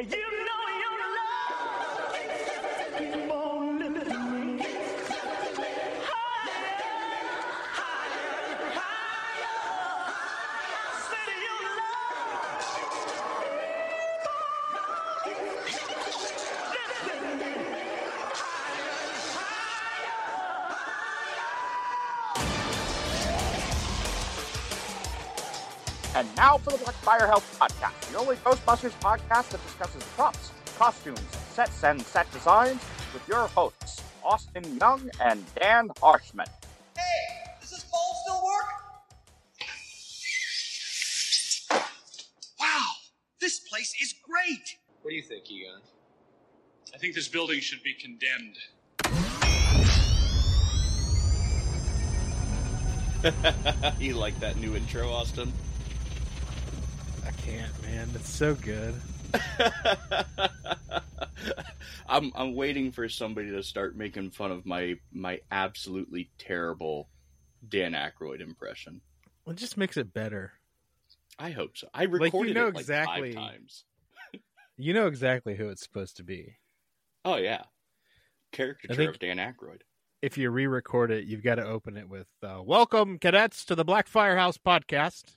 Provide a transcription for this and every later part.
You know now for the Black Firehouse Podcast, the only Ghostbusters podcast that discusses props, costumes, sets, and set designs with your hosts, Austin Young and Dan Harshman. Hey, does this pole still work? Wow, this place is great. What do you think, Egon? I think this building should be condemned. you like that new intro, Austin? Can't, man. It's so good. I'm I'm waiting for somebody to start making fun of my my absolutely terrible Dan Aykroyd impression. It just makes it better. I hope so. I recorded know it like exactly- five times. You know exactly who it's supposed to be. Oh yeah, caricature of Dan Aykroyd. If you re-record it, you've got to open it with uh, "Welcome, cadets, to the Black Firehouse podcast."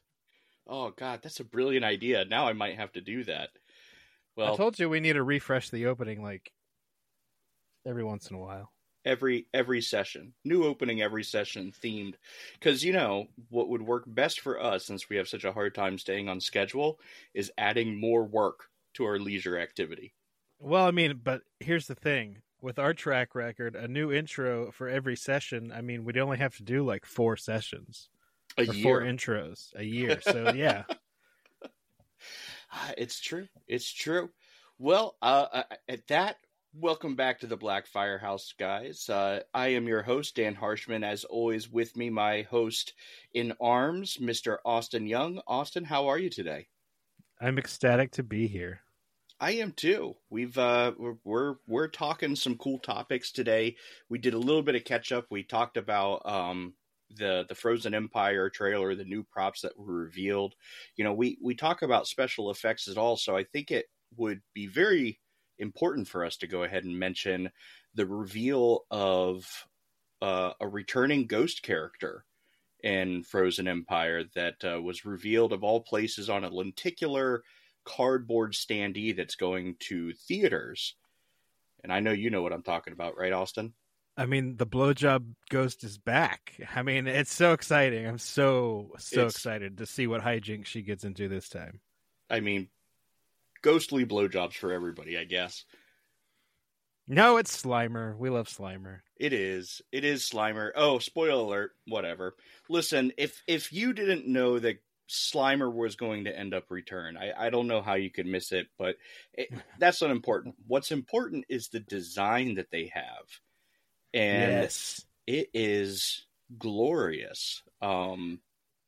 Oh god, that's a brilliant idea. Now I might have to do that. Well, I told you we need to refresh the opening like every once in a while. every every session new opening every session themed because you know what would work best for us since we have such a hard time staying on schedule is adding more work to our leisure activity Well, I mean, but here's the thing: with our track record, a new intro for every session. I mean, we'd only have to do like four sessions a or four intros a year. So yeah, Ah, it's true it's true well uh, uh, at that welcome back to the black firehouse guys uh, i am your host dan harshman as always with me my host in arms mr austin young austin how are you today I'm ecstatic to be here. I am too. We've uh we're, we're we're talking some cool topics today. We did a little bit of catch up. We talked about um the the Frozen Empire trailer, the new props that were revealed. You know, we we talk about special effects at all, so I think it would be very important for us to go ahead and mention the reveal of uh, a returning ghost character in Frozen Empire that uh, was revealed of all places on a lenticular cardboard standee that's going to theaters. And I know you know what I'm talking about, right, Austin? I mean, the blowjob ghost is back. I mean, it's so exciting. I'm so so It's- excited to see what hijinks she gets into this time. I mean, ghostly blowjobs for everybody, I guess. No, it's Slimer. We love Slimer. It is. It is Slimer. Oh, spoiler alert. Whatever. Listen, if if you didn't know that Slimer was going to end up return, I, I don't know how you could miss it, but it, that's not important. What's important is the design that they have, and it is glorious. Um,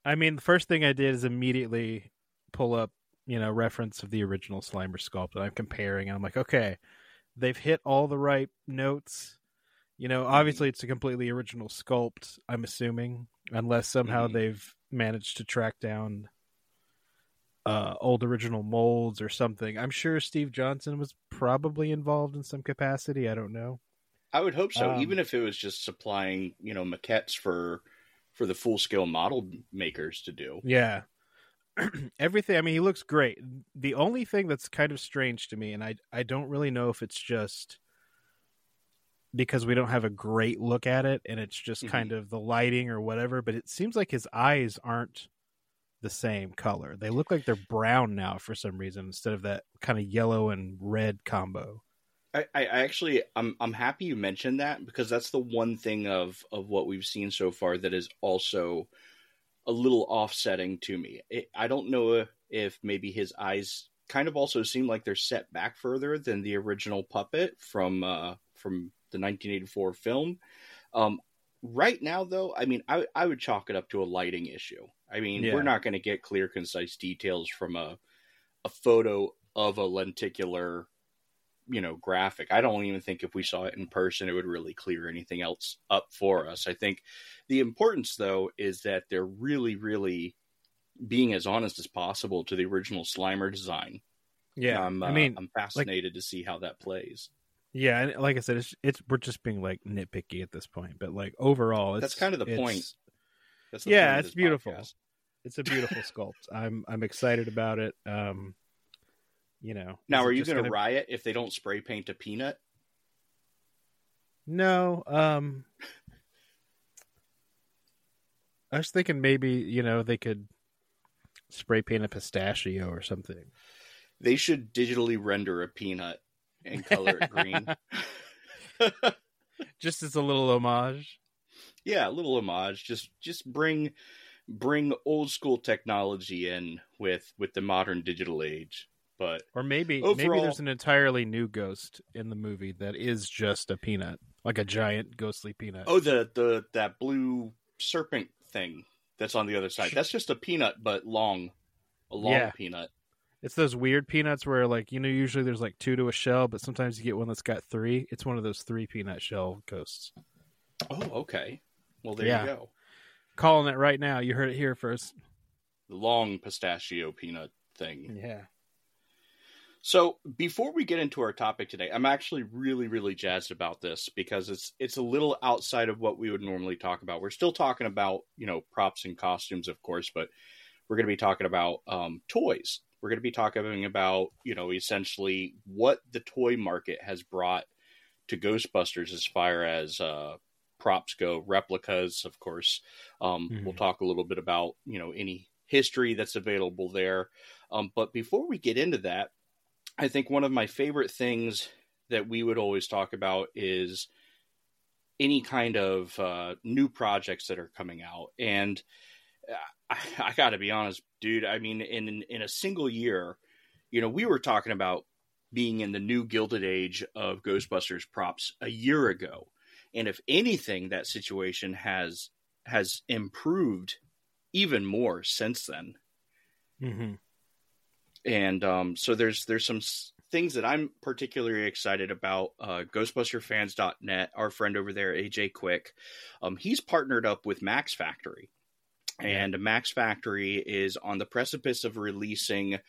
I mean, the first thing I did is immediately pull up, you know, reference of the original Slimer sculpt, and I'm comparing, and I'm like, okay, they've hit all the right notes. You know, obviously it's a completely original sculpt. I'm assuming, unless somehow Mhm. they've managed to track down uh, old original molds or something. I'm sure Steve Johnson was probably involved in some capacity. I don't know. I would hope so, Um, even if it was just supplying, you know, maquettes for for the full scale model makers to do. Yeah. Everything I mean he looks great. The only thing that's kind of strange to me and I I don't really know if it's just because we don't have a great look at it and it's just Mhm. kind of the lighting or whatever, but it seems like his eyes aren't the same color. They look like they're brown now for some reason instead of that kind of yellow and red combo. I, I actually I'm I'm happy you mentioned that because that's the one thing of of what we've seen so far that is also a little offsetting to me. It, I don't know if maybe his eyes kind of also seem like they're set back further than the original puppet from uh from the 1984 film. Um right now though, I mean I I would chalk it up to a lighting issue. I mean, Yeah. we're not going to get clear concise details from a a photo of a lenticular you know graphic i don't even think if we saw it in person it would really clear anything else up for us i think the importance though is that they're really really being as honest as possible to the original slimer design Yeah, I'm, uh, I mean, I'm fascinated to see how that plays. yeah, and like I said, it's it's we're just being like nitpicky at this point, but like overall, it's, That's kind of the point. That's the Yeah, it's beautiful. podcast. It's a beautiful sculpt. I'm I'm excited about it. Um, you know, Now, are you going to riot if they don't spray paint a peanut? No, um, I was thinking maybe you know they could spray paint a pistachio or something. They should digitally render a peanut and color it green. Just as a little homage. yeah, a little homage. Just just bring bring old school technology in with with the modern digital age. But Or maybe maybe there's an entirely new ghost in the movie that is just a peanut, like a giant ghostly peanut. oh, the the that blue serpent thing that's on the other side. That's just a peanut, but long, a long Yeah. peanut. It's those weird peanuts where like you know usually there's like two to a shell, but sometimes you get one that's got three. It's one of those three peanut shell ghosts. Oh, okay. Well, there Yeah. you go. Calling it right now. You heard it here first. The long pistachio peanut thing. Yeah. So before we get into our topic today, I'm actually really, really jazzed about this because it's it's a little outside of what we would normally talk about. We're still talking about you know props and costumes, of course, but we're going to be talking about um, toys. We're going to be talking about you know essentially what the toy market has brought to Ghostbusters as far as uh, props go, replicas, of course. Um, Mhm. We'll talk a little bit about you know any history that's available there. Um, but before we get into that, I think one of my favorite things that we would always talk about is any kind of uh, new projects that are coming out. And uh, I, I got to be honest, dude. I mean, in in a single year, you know, we were talking about being in the new Gilded Age of Ghostbusters props a year ago, and if anything, that situation has has improved even more since then Mm-hmm. And um, so there's there's some s- things that I'm particularly excited about. Uh, GhostbusterFans.net, our friend over there, AJ Quick, um, he's partnered up with Max Factory, and Max Factory is on the precipice of releasing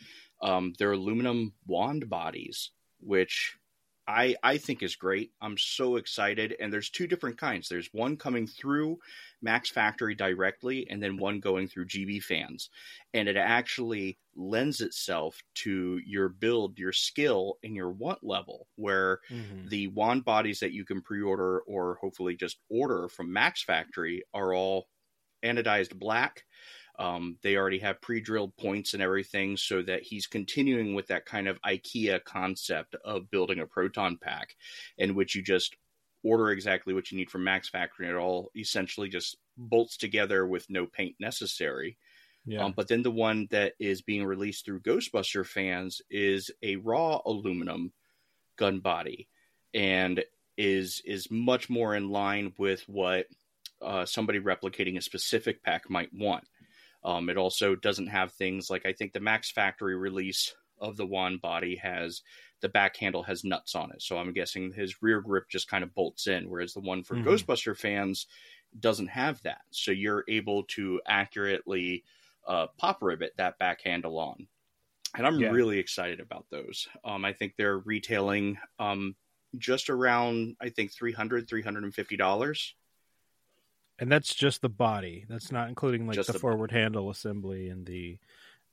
um, their aluminum wand bodies, which I I think is great. I'm so excited, and there's two different kinds. There's one coming through Max Factory directly, and then one going through GB Fans and it actually lends itself to your build, your skill, and your want level. Where Mm-hmm. the wand bodies that you can pre-order or hopefully just order from Max Factory are all anodized black. Um, they already have pre-drilled points and everything, so that he's continuing with that kind of IKEA concept of building a proton pack, in which you just order exactly what you need from Max Factory, and it all essentially just bolts together with no paint necessary. Yeah. Um, but then the one that is being released through Ghostbuster fans is a raw aluminum gun body, and is is much more in line with what uh, somebody replicating a specific pack might want. Um, it also doesn't have things like I think the Max Factory release of the wand body has the back handle has nuts on it, so I'm guessing his rear grip just kind of bolts in, whereas the one for Mhm. Ghostbuster fans doesn't have that. So you're able to accurately uh, pop rivet that back handle on. And I'm Yeah. really excited about those. Um, I think they're retailing um, just around, I think, $300, $350. And that's just the body. That's not including like Just the, the- forward handle assembly and the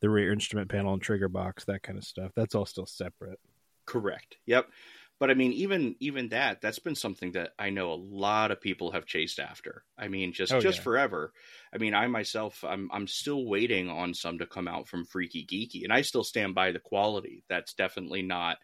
the rear instrument panel and trigger box, that kind of stuff. That's all still separate. Correct. Yep. But I mean, even even that, that's been something that I know a lot of people have chased after. I mean, just Oh, just yeah. forever. I mean, I myself, I'm I'm still waiting on some to come out from Freaky Geeky, and I still stand by the quality. That's definitely not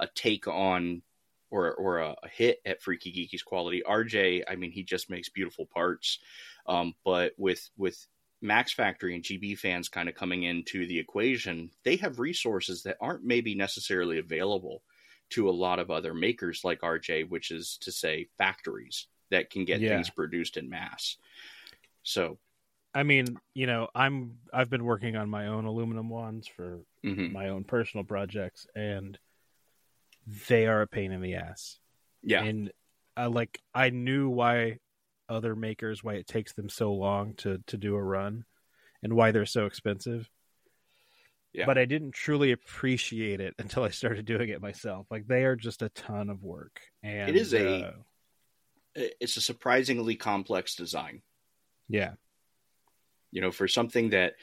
a take on or or a, a hit at Freaky Geeky's quality. RJ, I mean, he just makes beautiful parts. Um, but with with Max Factory and GB fans kind of coming into the equation, they have resources that aren't maybe necessarily available to a lot of other makers like RJ, which is to say factories that can get Yeah. things produced in mass. So, I mean, you know, I'm I've been working on my own aluminum wands for mhm. my own personal projects, and they are a pain in the ass. yeah, And I like I knew why other makers why it takes them so long to to do a run and why they're so expensive. Yeah. but I didn't truly appreciate it until I started doing it myself. Like they are just a ton of work, and It is a- uh, It's a surprisingly complex design. yeah, You know, for something that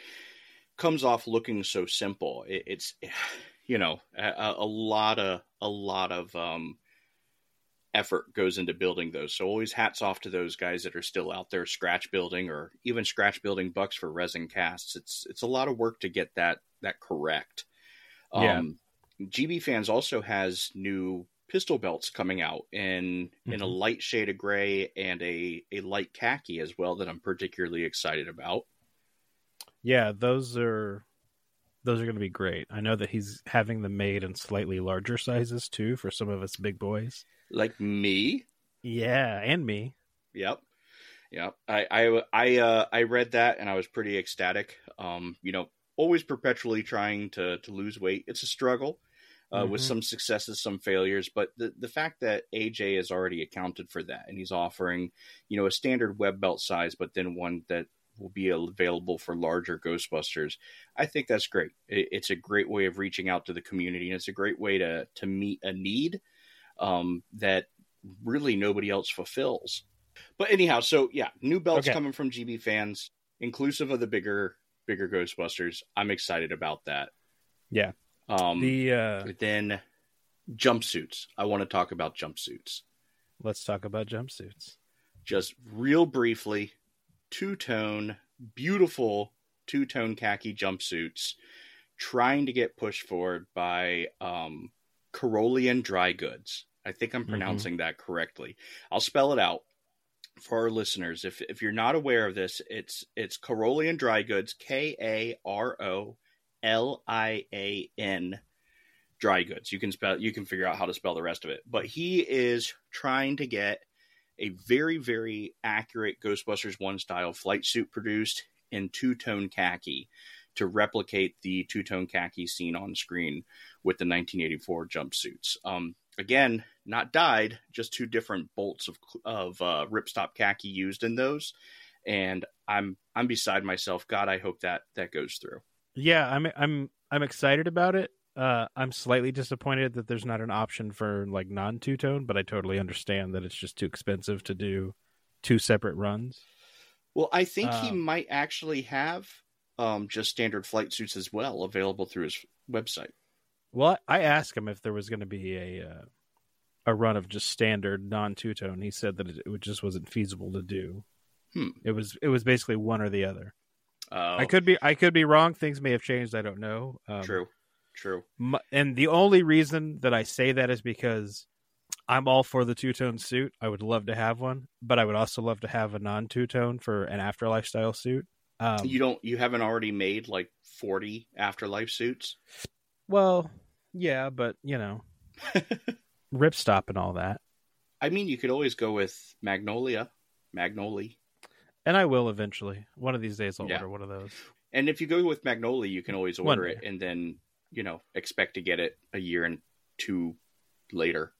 comes off looking so simple, it, it's you know a, a lot of a lot of um, effort goes into building those. So always hats off to those guys that are still out there scratch building or even scratch building bucks for resin casts. It's it's a lot of work to get that that correct. Yeah. Um, GB fans also has new pistol belts coming out in in a Mhm. light shade of gray and a a light khaki as well that I'm particularly excited about. yeah. Those are those are going to be great. I know that he's having them made in slightly larger sizes too for some of us big boys. Like me, Yeah, and me. Yep. Yep. I I I uh I read that and I was pretty ecstatic. Um, you know, always perpetually trying to to lose weight. It's a struggle. Uh, with Mhm. some successes, some failures, but the the fact that AJ has already accounted for that and he's offering, you know, a standard web belt size, but then one that will be available for larger Ghostbusters. I think that's great. It's a great way of reaching out to the community, and it's a great way to to meet a need um, that really nobody else fulfills. But anyhow, so yeah, new belts Okay. coming from GB fans, inclusive of the bigger bigger Ghostbusters. I'm excited about that. Yeah. Um, The uh, then jumpsuits. I want to talk about jumpsuits. let's talk about jumpsuits. Just real briefly, two tone, beautiful two tone khaki jumpsuits, trying to get pushed forward by um, Karolian Dry Goods. I think I'm Mhm. pronouncing that correctly. I'll spell it out for our listeners. If if you're not aware of this, it's it's Karolian Dry Goods, K A R O L I A N Dry Goods. You can spell you can figure out how to spell the rest of it. But he is trying to get a very very accurate Ghostbusters 1 style flight suit produced in two-tone khaki to replicate the two-tone khaki seen on screen with the 1984 jumpsuits. Um, again, not dyed, just two different bolts of of uh, ripstop khaki used in those, and I'm I'm beside myself. God, I hope that that goes through. Yeah, I'm I'm I'm excited about it. Uh, I'm slightly disappointed that there's not an option for like non two tone, but I totally understand that it's just too expensive to do two separate runs. Well, I think he Um, might actually have um, just standard flight suits as well available through his website. Well, I asked him if there was going to be a uh, a run of just standard non two tone. He said that it, just wasn't feasible to do. Hmm. It was it was basically one or the other. Uh, I could be I could be wrong. Things may have changed. I don't know. Um, true, true. And the only reason that I say that is because I'm all for the two tone suit. I would love to have one, but I would also love to have a non two tone for an afterlife style suit. Um, you don't, you haven't already made like forty afterlife suits. well, yeah, but you know, ripstop and all that, I mean, you could always go with Magnolia, Magnolia, and I will eventually. One of these days, I'll Yeah. order one of those. and if you go with Magnolia, you can always order it and then you know expect to get it a year and two later.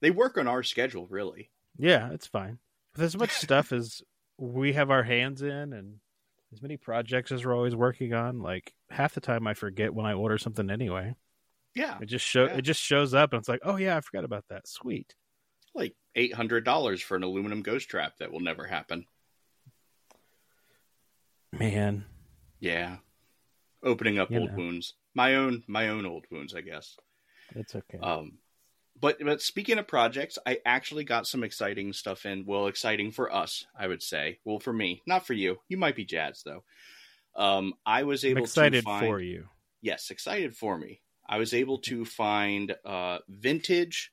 They work on our schedule, really. Yeah, it's fine. With as much stuff as we have our hands in, and as many projects as we're always working on, like half the time I forget when I order something anyway. Yeah, It just show Yeah. it just shows up, and it's like, oh yeah, I forgot about that. Sweet. like eight hundred dollars for an aluminum ghost trap that will never happen. Man, Yeah, opening up You old know. wounds. My own, my own old wounds, I guess. That's okay. Um, but but speaking of projects, I actually got some exciting stuff in. Well, exciting for us, I would say. Well, for me, not for you. You might be jazzed though. Um, I was I'm able excited to find, for you. Yes, excited for me. I was able to find uh, vintage,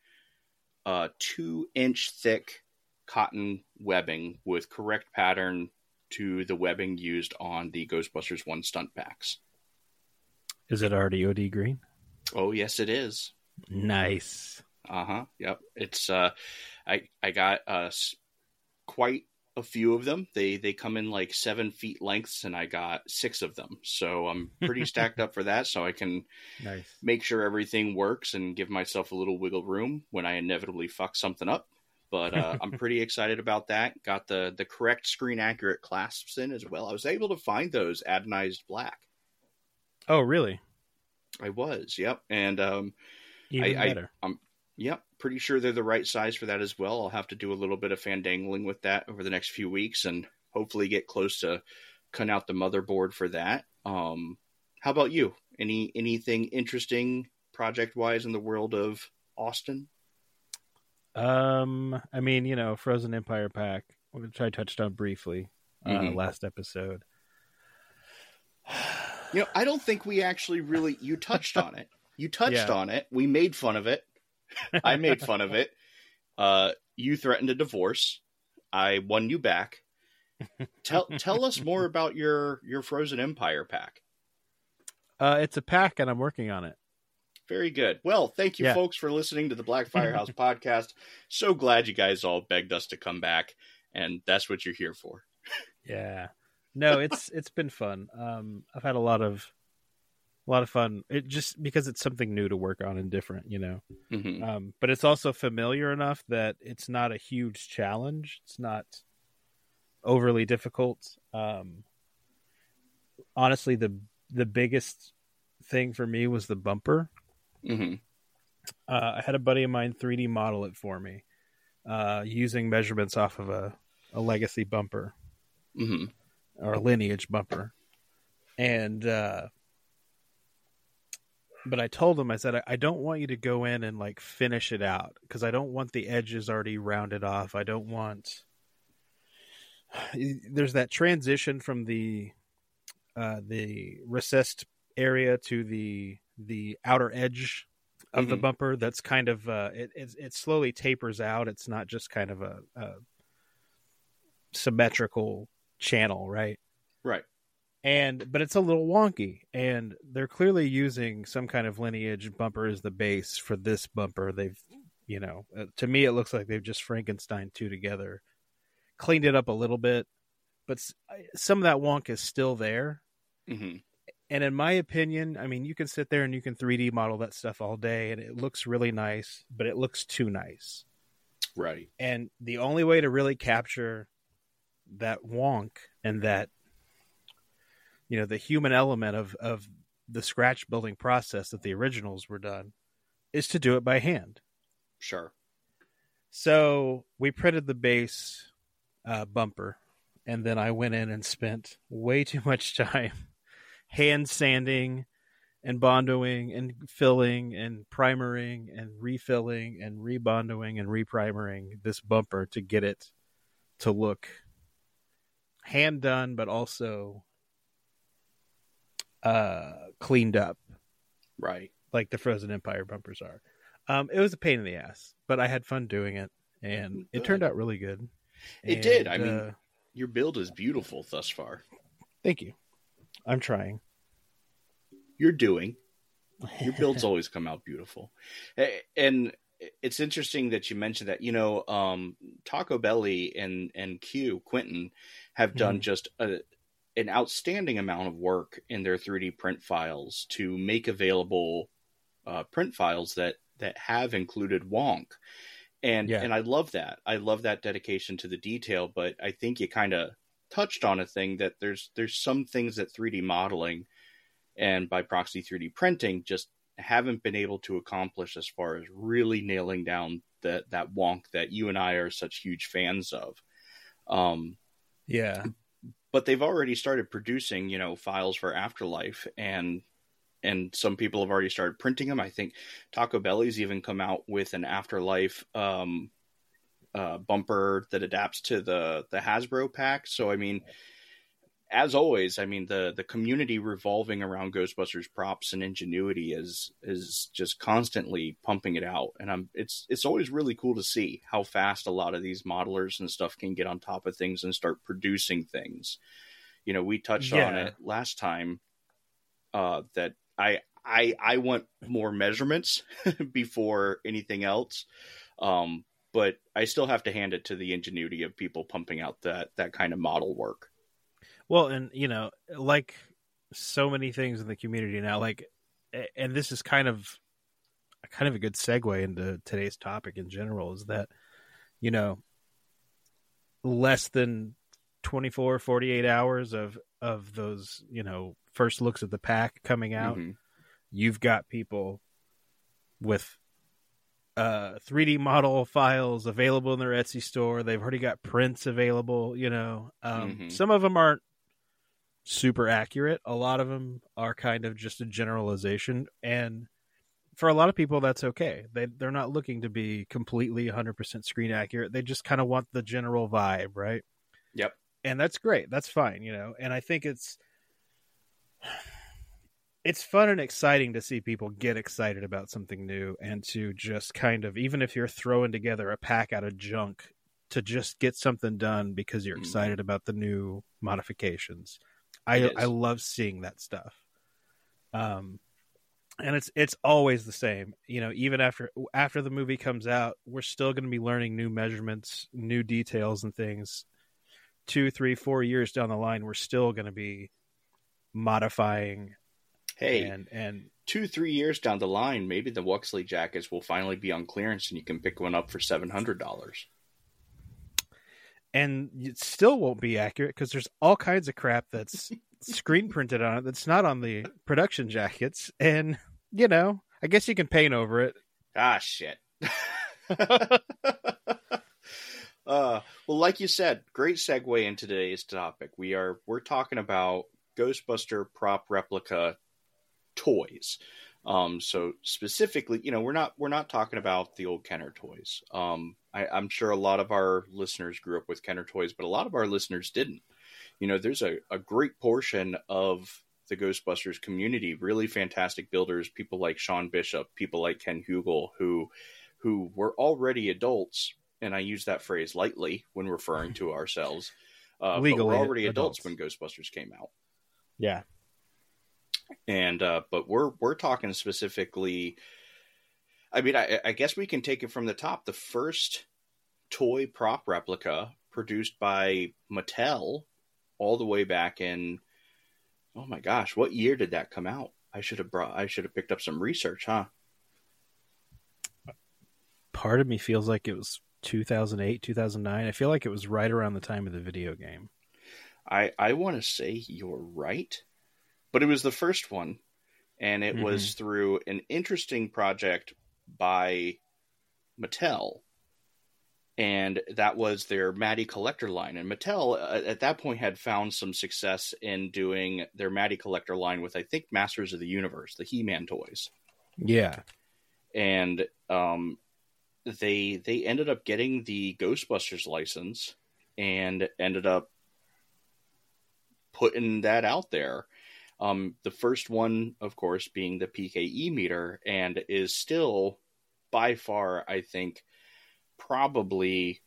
uh, two inch thick cotton webbing with correct pattern to the webbing used on the Ghostbusters one stunt packs. Is it already OD green? Oh yes, it is. Nice. Uh huh. Yep. It's uh, I I got uh quite a few of them. They they come in like seven feet lengths, and I got six of them. So I'm pretty stacked up for that. So I can Nice. make sure everything works and give myself a little wiggle room when I inevitably fuck something up. But uh, I'm pretty excited about that. Got the the correct screen accurate clasps in as well. I was able to find those anodized black. Oh, really? I was, yep. And um, Even I, I, better. I'm, yep, pretty sure they're the right size for that as well. I'll have to do a little bit of fandangling with that over the next few weeks and hopefully get close to cutting out the motherboard for that. Um, how about you? Any anything interesting project wise in the world of Austin? Um, I mean, you know, Frozen Empire pack, which I touched on briefly uh, Mhm. last episode. You know, I don't think we actually really you touched on it. You touched Yeah. on it. We made fun of it. I made fun of it. Uh, you threatened a divorce. I won you back. Tell tell us more about your your Frozen Empire pack. Uh, it's a pack, and I'm working on it. Very good. Well, thank you, Yeah. folks, for listening to the Black Firehouse podcast. So glad you guys all begged us to come back, and that's what you're here for. Yeah. No, it's it's been fun. Um, I've had a lot of a lot of fun. It just because it's something new to work on and different, you know. hmm Um, but it's also familiar enough that it's not a huge challenge. It's not overly difficult. Um, honestly, the the biggest thing for me was the bumper. hmm Uh, I had a buddy of mine 3D model it for me, uh, using measurements off of a, a legacy bumper hmm or lineage bumper. And uh but I told him I said I, don't want you to go in and like finish it out because I don't want the edges already rounded off. I don't want there's that transition from the uh the recessed area to the the outer edge of the Mhm. bumper that's kind of uh it, it it slowly tapers out it's not just kind of a, a symmetrical channel right? Right. and but it's a little wonky and they're clearly using some kind of lineage bumper as the base for this bumper. They've you know uh, to me it looks like they've just frankenstein two together cleaned it up a little bit but s- some of that wonk is still there. Hmm and in my opinion i mean you can sit there and you can 3d model that stuff all day and it looks really nice but it looks too nice. Right. and the only way to really capture that wonk and that you know the human element of of the scratch building process that the originals were done is to do it by hand Sure. so we printed the base uh, bumper and then i went in and spent way too much time hand sanding and bondoing and filling and primering and refilling and rebondoing and reprimering this bumper to get it to look hand done but also uh cleaned up Right. like the frozen empire bumpers are um it was a pain in the ass but i had fun doing it and it turned out really good It did. And, I mean- uh, Your build is beautiful thus far. thank you i'm trying You're doing. Your builds always come out beautiful. And it's interesting that you mentioned that. You know, um, Taco Belly and and Q Quentin have done just a, an outstanding amount of work in their 3D print files to make available uh, print files that that have included Wonk. And Yeah. and I love that. I love that dedication to the detail, but I think you kind of touched on a thing that there's there's some things that 3D modeling and by proxy 3D printing just haven't been able to accomplish as far as really nailing down that that wonk that you and I are such huge fans of. Um, yeah but they've already started producing, you know, files for Afterlife and and some people have already started printing them. I think Taco Belly's even come out with an Afterlife um, uh, bumper that adapts to the the Hasbro pack. So I mean, as always, I mean the the community revolving around Ghostbusters props and ingenuity is is just constantly pumping it out, and I'm it's it's always really cool to see how fast a lot of these modelers and stuff can get on top of things and start producing things. You know, we touched on it last time uh, that I I I want more measurements before anything else. Um, but I still have to hand it to the ingenuity of people pumping out that that kind of model work. Well, and you know, like so many things in the community now, like, and this is kind of, kind of a good segue into today's topic in general is that, you know, less than 24, 48 hours of of those, you know, first looks at the pack coming out, Mhm. you've got people with uh 3D model files available in their Etsy store. They've already got prints available, you know. Um Mhm. some of them aren't super accurate. A lot of them are kind of just a generalization and for a lot of people that's okay. They they're not looking to be completely 100% screen accurate. They just kind of want the general vibe, right? Yep. And that's great. That's fine, you know. And I think it's it's fun and exciting to see people get excited about something new and to just kind of even if you're throwing together a pack out of junk to just get something done because you're Mhm. excited about the new modifications. I I love seeing that stuff. Um and it's it's always the same. You know, even after after the movie comes out, we're still going to be learning new measurements, new details and things. Two, three, four years down the line, we're still going to be modifying Hey, and and two, three years down the line, maybe the Wuxly jackets will finally be on clearance and you can pick one up for seven hundred dollars. And it still won't be accurate because there's all kinds of crap that's screen printed on it that's not on the production jackets, and you know, I guess you can paint over it. Ah, shit. uh, well, like you said, great segue into today's topic. We are we're talking about Ghostbuster prop replica toys. Um, so specifically, you know, we're not we're not talking about the old Kenner toys. Um, I, I'm sure a lot of our listeners grew up with Kenner toys, but a lot of our listeners didn't. You know, there's a, a great portion of the Ghostbusters community, really fantastic builders, people like Sean Bishop, people like Ken Hugel, who who were already adults, and I use that phrase lightly when referring to ourselves. Uh, but Legally were already adults. adults. when Ghostbusters came out, Yeah, and uh, but we're we're talking specifically. I mean, I, I guess we can take it from the top. The first toy prop replica produced by Mattel, all the way back in. Oh my gosh, what year did that come out? I should have brought. I should have picked up some research, huh? part of me feels like it was 2008, 2009. I feel like it was right around the time of the video game. I I want to say you're right, but it was the first one, and it was through an interesting project by Mattel, and that was their Matty Collector line. And Mattel uh, at that point had found some success in doing their Matty Collector line with I think Masters of the Universe, the He-Man toys, Yeah, and um, they they ended up getting the Ghostbusters license and ended up putting that out there. Um, the first one, of course, being the PKE meter, and is still by far, I think, probably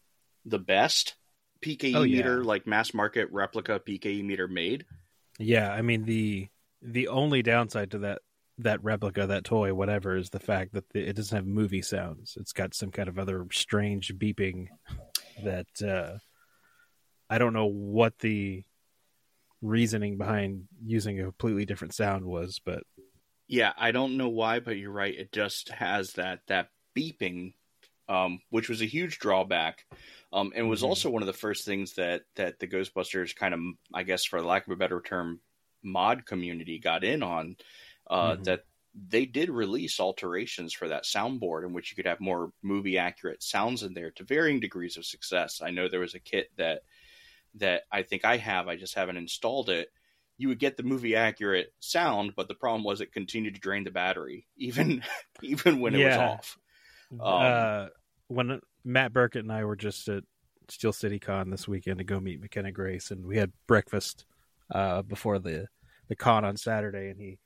the best PKE Oh, yeah. meter, like mass market replica PKE meter made. yeah. I mean the the only downside to that that replica, that toy, whatever, is the fact that it doesn't have movie sounds. It's got some kind of other strange beeping that uh, I don't know what the reasoning behind using a completely different sound was, but Yeah, I don't know why, but you're right. It just has that that beeping, um, which was a huge drawback, um, and was Mhm. also one of the first things that that the Ghostbusters kind of, I guess, for lack of a better term, mod community got in on. Uh, Mhm. That they did release alterations for that soundboard in which you could have more movie accurate sounds in there to varying degrees of success. I know there was a kit that that I think I have. I just haven't installed it you would get the movie accurate sound, but the problem was it continued to drain the battery even even when it was off. Um, uh, when Matt Burkett and I were just at Steel City Con this weekend to go meet McKenna Grace, and we had breakfast uh, before the the con on Saturday, and he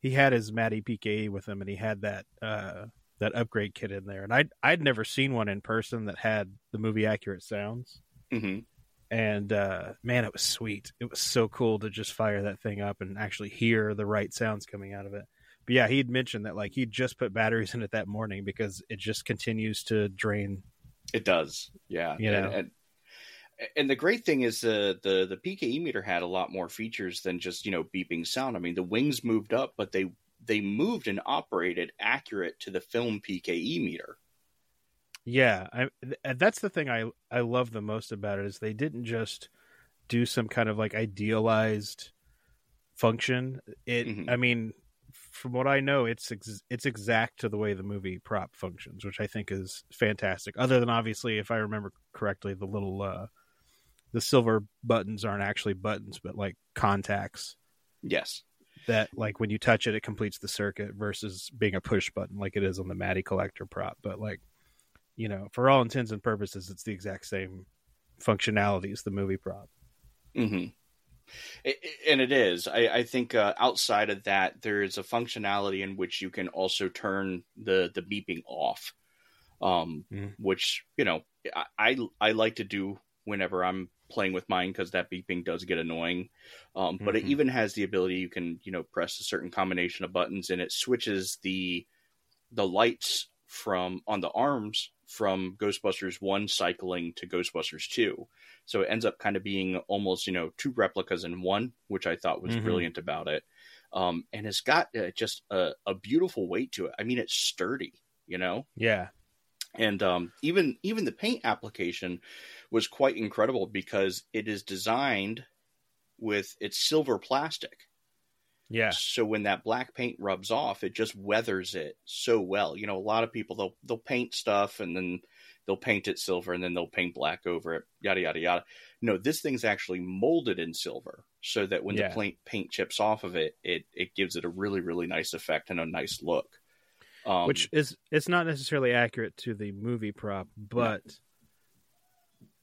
he had his Matty PKE with him, and he had that uh, that upgrade kit in there, and I'd I'd never seen one in person that had the movie accurate sounds, hmm and uh, man, it was sweet. It was so cool to just fire that thing up and actually hear the right sounds coming out of it. But yeah, he'd mentioned that like he'd just put batteries in it that morning because it just continues to drain. It does, yeah. You and, know. and, and the great thing is the the the PKE meter had a lot more features than just you know beeping sound. I mean, the wings moved up, but they they moved and operated accurate to the film PKE meter. Yeah, I, th- that's the thing I I love the most about it is they didn't just do some kind of like idealized function. It, Mhm. I mean, from what I know, it's ex- it's exact to the way the movie prop functions, which I think is fantastic. Other than obviously, if I remember correctly, the little uh, the silver buttons aren't actually buttons, but like contacts Yes. that like when you touch it, it completes the circuit versus being a push button like it is on the Matty collector prop. But like, you know, for all intents and purposes, it's the exact same functionality as the movie prop. hmm and it is. I, I think uh, outside of that, there is a functionality in which you can also turn the the beeping off, um, Mhm. which you know I, I I like to do whenever I'm playing with mine because that beeping does get annoying. Um, but it Mhm. even has the ability you can you know press a certain combination of buttons and it switches the the lights from on the arms from Ghostbusters one cycling to Ghostbusters two. So it ends up kind of being almost, you know, two replicas in one, which I thought was Mhm. brilliant about it. Um, and it's got uh, just a, a beautiful weight to it. I mean, it's sturdy, you know, Yeah, and um, even even the paint application was quite incredible because it is designed with its silver plastic. Yeah, So when that black paint rubs off, it just weathers it so well. You know, a lot of people they'll they'll paint stuff and then they'll paint it silver and then they'll paint black over it, yada yada yada. No, this thing's actually molded in silver so that when Yeah. the paint paint chips off of it, it it gives it a really really nice effect and a nice look. Um, which is it's not necessarily accurate to the movie prop, but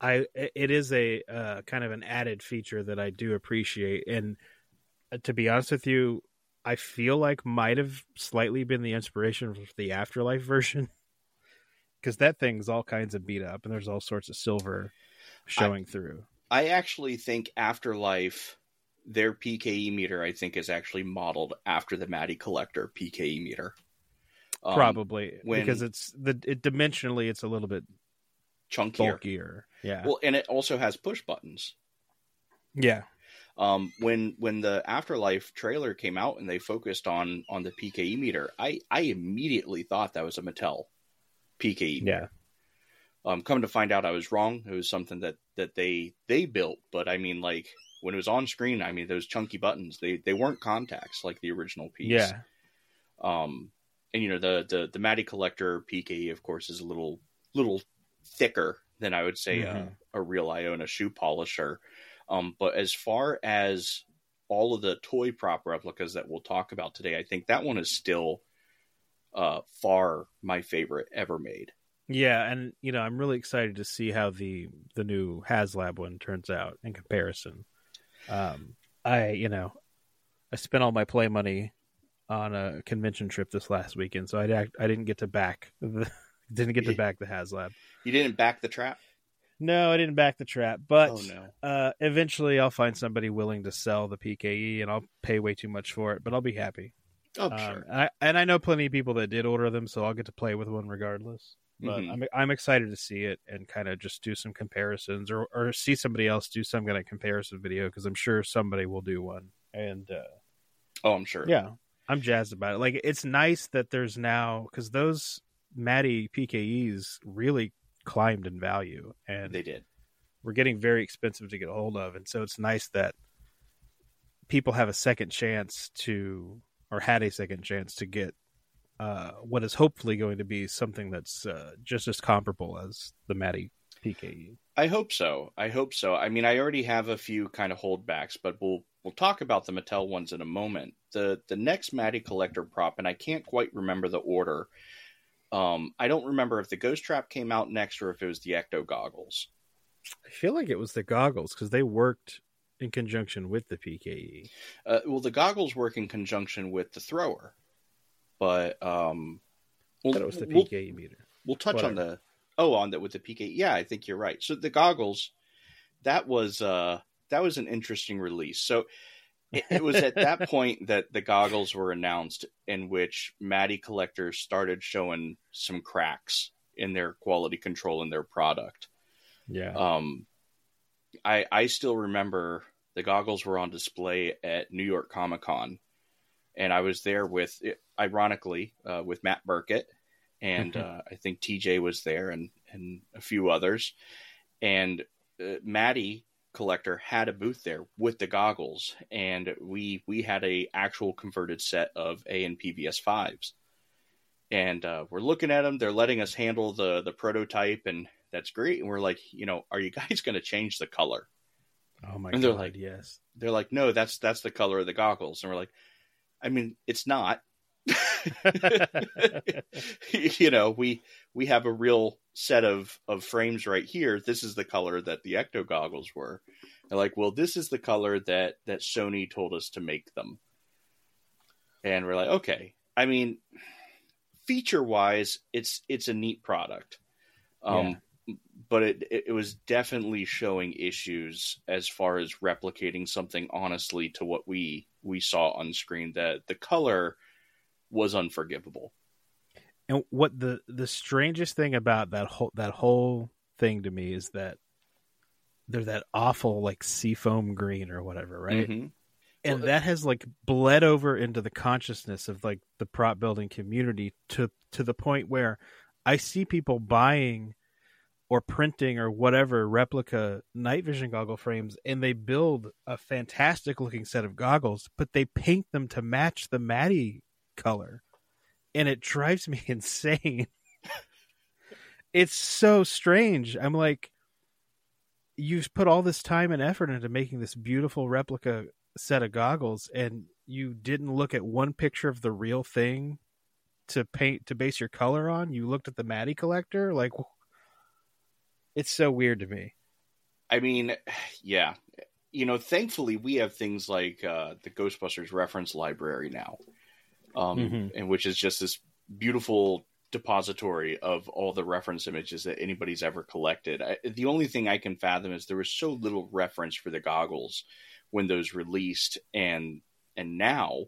I it is a uh, kind of an added feature that I do appreciate. And to be honest with you, I feel like might have slightly been the inspiration for the afterlife version because that thing's all kinds of beat up and there's all sorts of silver showing through. I actually think Afterlife, their PKE meter, I think is actually modeled after the Matty Collector PKE meter. Um, Probably when- because it's the it dimensionally it's a little bit chunkier. bulkier. Yeah. Well, and it also has push buttons. yeah. Um, when when the Afterlife trailer came out and they focused on on the PKE meter, I I immediately thought that was a Mattel PKE. Yeah. Um, come to find out, I was wrong. It was something that that they they built, but I mean, like when it was on screen, I mean, those chunky buttons they they weren't contacts like the original piece. Yeah. Um, and you know the the the Matty Collector PKE, of course, is a little little thicker than I would say Mhm. a, a real Iona shoe polisher. Um, but as far as all of the toy prop replicas that we'll talk about today, I think that one is still uh, far my favorite ever made. Yeah, and you know, I'm really excited to see how the the new HasLab one turns out in comparison. Um, I, you know, I spent all my play money on a convention trip this last weekend, so I I didn't get to back the didn't get to back the HasLab. You didn't back the trap? No, I didn't back the trap, but oh no. uh, eventually I'll find somebody willing to sell the PKE, and I'll pay way too much for it, but I'll be happy. Oh Um, sure. and, I, and I know plenty of people that did order them, so I'll get to play with one regardless. But Mhm. I'm I'm excited to see it and kind of just do some comparisons, or or see somebody else do some kind of comparison video because I'm sure somebody will do one. And uh, Oh, I'm sure. yeah, I'm jazzed about it. Like it's nice that there's now because those Matty PKEs really climbed in value, and they did. We're getting very expensive to get a hold of, and so it's nice that people have a second chance to, or had a second chance to get uh, what is hopefully going to be something that's uh, just as comparable as the Matty. PKE. I hope so. I hope so. I mean, I already have a few kind of holdbacks, but we'll we'll talk about the Mattel ones in a moment. The the next Matty collector prop, and I can't quite remember the order. Um, I don't remember if the Ghost Trap came out next or if it was the Ecto goggles. I feel like it was the goggles because they worked in conjunction with the. PKE. Uh, well, the goggles work in conjunction with the thrower, but um, we'll, But it was the we'll- PKE meter. We'll touch on the oh on that with the PKE. Yeah, I think you're right. So the goggles, that was uh that was an interesting release. So it, it was at that point that the goggles were announced, in which Matty collectors started showing some cracks in their quality control in their product. Yeah. Um, I I still remember the goggles were on display at New York Comic Con, and I was there with, ironically, uh, with Matt Burkett, and uh, I think TJ was there, and and a few others, and uh, Matty collector had a booth there with the goggles, and we we had a actual converted set of AN/PVS fives, and uh, we're looking at them. They're letting us handle the the prototype, and that's great. And we're like, you know, are you guys going to change the color? Oh my And they're god, like- yes. They're like, no, that's that's the color of the goggles, and we're like, I mean, it's not. you know, we we have a real set of of frames right here. This is the color that the Ecto goggles were. They're like, well, this is the color that that Sony told us to make them. And we're like, okay. I mean, feature wise, it's it's a neat product. Um but it, it it was definitely showing issues as far as replicating something honestly to what we we saw on screen that the color was unforgivable. And what the the strangest thing about that whole that whole thing to me is that they're that awful like seafoam green or whatever, right? Mhm. And Well, that has like bled over into the consciousness of like the prop building community to to the point where I see people buying or printing or whatever replica night vision goggle frames and they build a fantastic looking set of goggles, but they paint them to match the Matty color. And it drives me insane. it's so strange. I'm like, you've put all this time and effort into making this beautiful replica set of goggles, and you didn't look at one picture of the real thing to paint to base your color on. You looked at the Matty collector. Like, it's so weird to me. I mean, yeah. You know, thankfully we have things like uh, the Ghostbusters reference library now, um, Mhm. and which is just this beautiful depository of all the reference images that anybody's ever collected. I, the only thing I can fathom is there was so little reference for the goggles when those released, and and now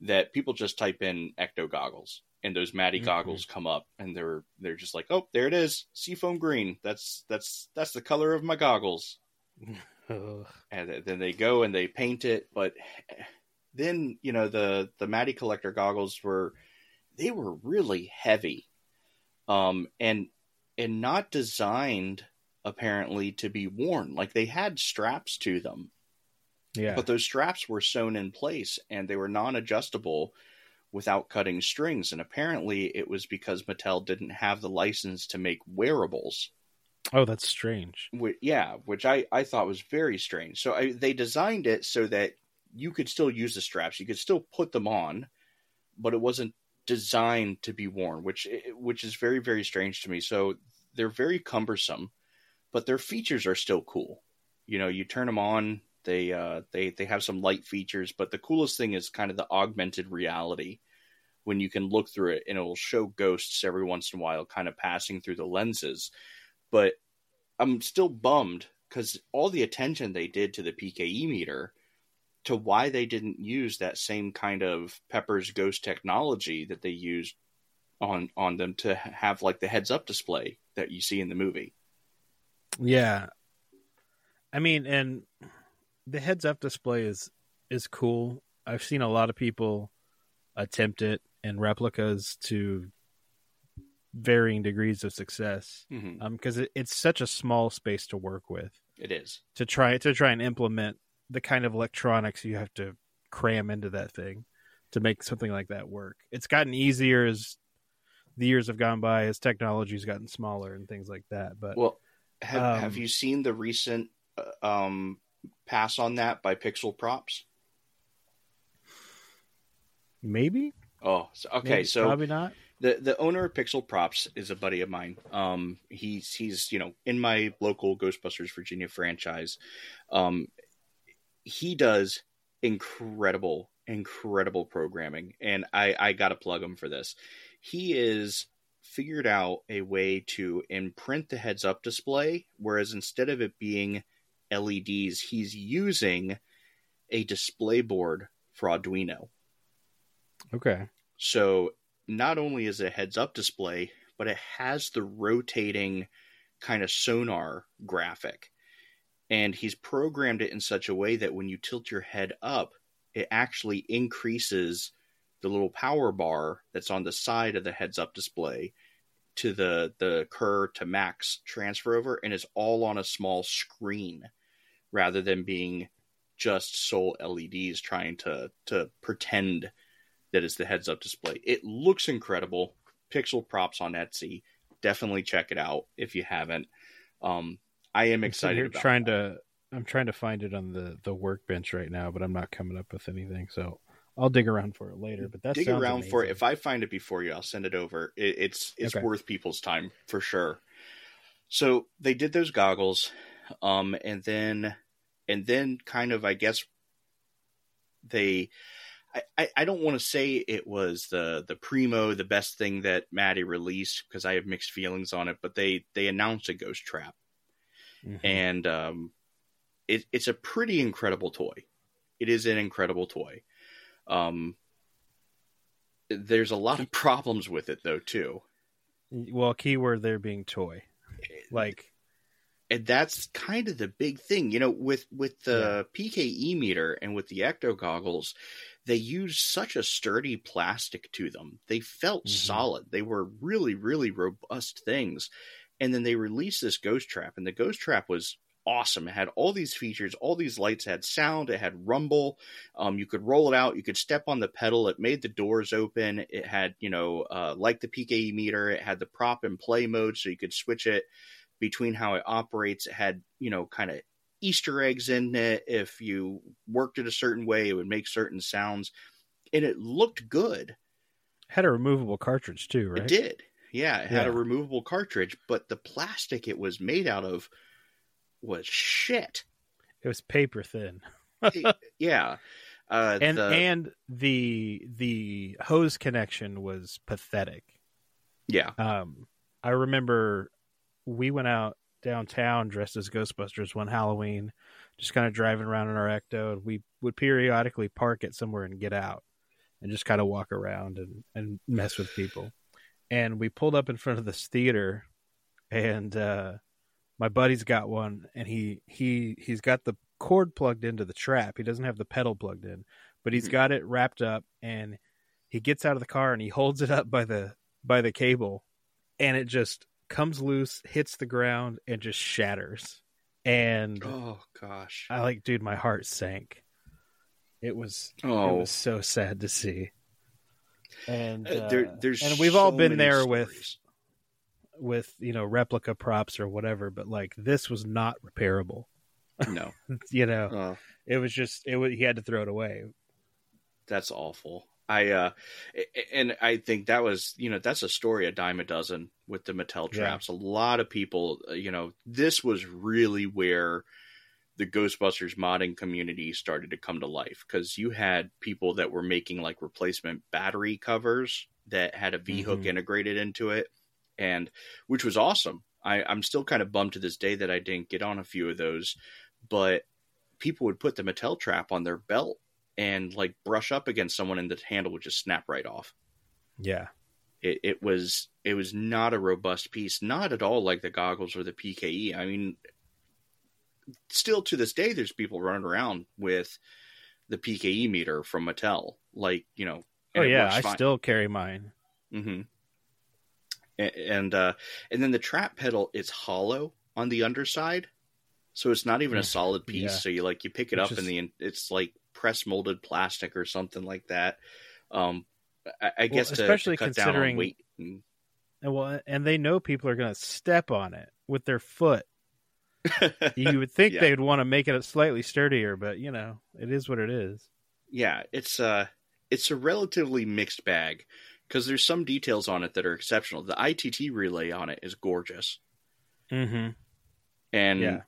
that people just type in Ecto goggles and those Matty Mhm. goggles come up, and they're they're just like, oh, there it is, seafoam green. That's that's that's the color of my goggles and then they go and they paint it but then you know the the Matty collector goggles were they were really heavy um and and not designed apparently to be worn like they had straps to them Yeah. but those straps were sewn in place and they were non-adjustable without cutting strings and apparently it was because Mattel didn't have the license to make wearables oh, that's strange. Wh- yeah, which I, I thought was very strange. So I, they designed it so that you could still use the straps, you could still put them on, but it wasn't designed to be worn, which which is very very strange to me. So they're very cumbersome, but their features are still cool. You know, you turn them on, they uh, they they have some light features, but the coolest thing is kind of the augmented reality when you can look through it and it will show ghosts every once in a while, kind of passing through the lenses. But I'm still bummed because all the attention they did to the PKE meter to why they didn't use that same kind of Pepper's Ghost technology that they used on on them to have like the heads up display that you see in the movie. Yeah. I mean, and the heads up display is is cool. I've seen a lot of people attempt it in replicas to varying degrees of success Mm-hmm. um because it, it's such a small space to work with It is. to try to try and implement the kind of electronics you have to cram into that thing to make something like that work. It's gotten easier as the years have gone by as technology's gotten smaller and things like that. But Well, have Um, have you seen the recent uh, um, pass on that by Pixel Props? maybe Oh, so, okay. Maybe, so probably not. the the owner of Pixel Props is a buddy of mine. Um, he's he's you know in my local Ghostbusters Virginia franchise. Um, he does incredible, incredible programming, and I I gotta plug him for this. He is figured out a way to imprint the heads up display, whereas instead of it being LEDs, he's using a display board for Arduino. Okay. So not only is it a heads up display, but it has the rotating kind of sonar graphic. And he's programmed it in such a way that when you tilt your head up, it actually increases the little power bar that's on the side of the heads up display to the the cur to max transfer over and it's all on a small screen rather than being just sole LEDs trying to to pretend that it's the heads up display. It looks incredible. Pixel props on Etsy. Definitely check it out if you haven't. Um, I am excited about trying that. to. I'm trying to find it on the the workbench right now, but I'm not coming up with anything. So I'll dig around for it later. But that dig sounds around for it. If I find it before you, I'll send it over. It, it's it's Okay. worth people's time for sure. So they did those goggles, um, and then and then kind of I guess they. I, I, I don't want to say it was the the primo the best thing that Matty released because I have mixed feelings on it, but they they announced a ghost trap Mhm. and um, it, it's a pretty incredible toy. It is an incredible toy. Um, there's a lot of problems with it though too, well, keyword there being toy. Like and that's kind of the big thing. You know, with with the PKE meter and with the Ecto goggles, they used such a sturdy plastic to them. They felt Mhm. solid. They were really really robust things. And then they released this ghost trap, and the ghost trap was awesome. It had all these features, all these lights, it had sound, it had rumble. Um, you could roll it out, you could step on the pedal, it made the doors open. It had, you know, uh, like the PKE meter, it had the prop and play mode, so you could switch it between how it operates. It had, you know, kind of Easter eggs in it. If you worked it a certain way, it would make certain sounds. And it looked good. had a removable cartridge too, right? It did. Yeah, it had a removable cartridge, but the plastic it was made out of was shit. It was paper thin. yeah. Uh, and the- and the the hose connection was pathetic. yeah. Um, I remember we went out downtown dressed as Ghostbusters one Halloween, just kind of driving around in our Ecto, and we would periodically park it somewhere and get out and just kind of walk around and, and mess with people. And we pulled up in front of this theater, and uh, my buddy's got one, and he he he's got the cord plugged into the trap. He doesn't have the pedal plugged in, but he's got it wrapped up, and he gets out of the car and he holds it up by the by the cable, and it just comes loose, hits the ground, and just shatters. And Oh gosh. I like, dude, my heart sank. It was it Oh, was so sad to see. And Uh, uh, there, there's and we've all been there with stories. with you know replica props or whatever, but like this was not repairable. no. you know, Uh, it was just it was he had to throw it away. that's awful. I uh, and I think that was you know that's a story a dime a dozen with the Mattel Yeah. traps. A lot of people, uh, you know, this was really where the Ghostbusters modding community started to come to life because you had people that were making like replacement battery covers that had a V hook Mhm. integrated into it, and which was awesome. I, I'm still kind of bummed to this day that I didn't get on a few of those, but people would put the Mattel trap on their belt and like brush up against someone and the handle would just snap right off. Yeah, It, it was it was not a robust piece, not at all like the goggles or the PKE. I mean, still to this day, there's people running around with the PKE meter from Mattel, like you know. oh yeah, I fine. still carry mine. hmm And uh, and then the trap pedal is hollow on the underside, so it's not even a solid piece. yeah. So you like you pick it Which up is- and the it's like press molded plastic or something like that. Um, I, I Well, guess to, to especially on considering- weight. and- And well, and they know people are going to step on it with their foot. You would think Yeah. they'd want to make it slightly sturdier, but you know, it is what it is. yeah, it's uh it's a relatively mixed bag because there's some details on it that are exceptional. The ITT relay on it is gorgeous. Mm-hmm. and Yeah.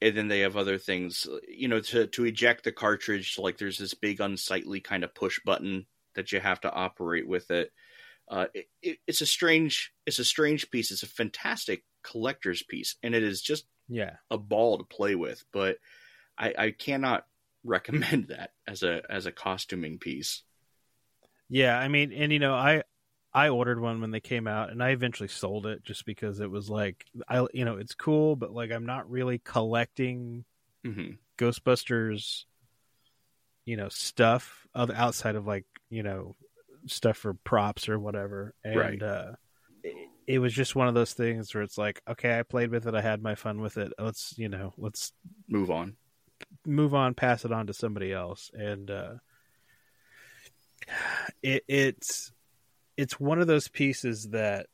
and then they have other things you know to to eject the cartridge like there's this big unsightly kind of push button that you have to operate with it uh it, it, it's a strange it's a strange piece it's a fantastic collector's piece and it is just Yeah. a ball to play with but i i cannot recommend that as a as a costuming piece Yeah, I mean, and you know, I I ordered one when they came out, and I eventually sold it just because it was like I, you know, it's cool, but like I'm not really collecting mm-hmm. Ghostbusters, you know, stuff other outside of like you know stuff for props or whatever, and Right. uh, it, was just one of those things where it's like, okay, I played with it, I had my fun with it. Let's you know, let's move on move on, pass it on to somebody else, and uh, it, it's it's one of those pieces that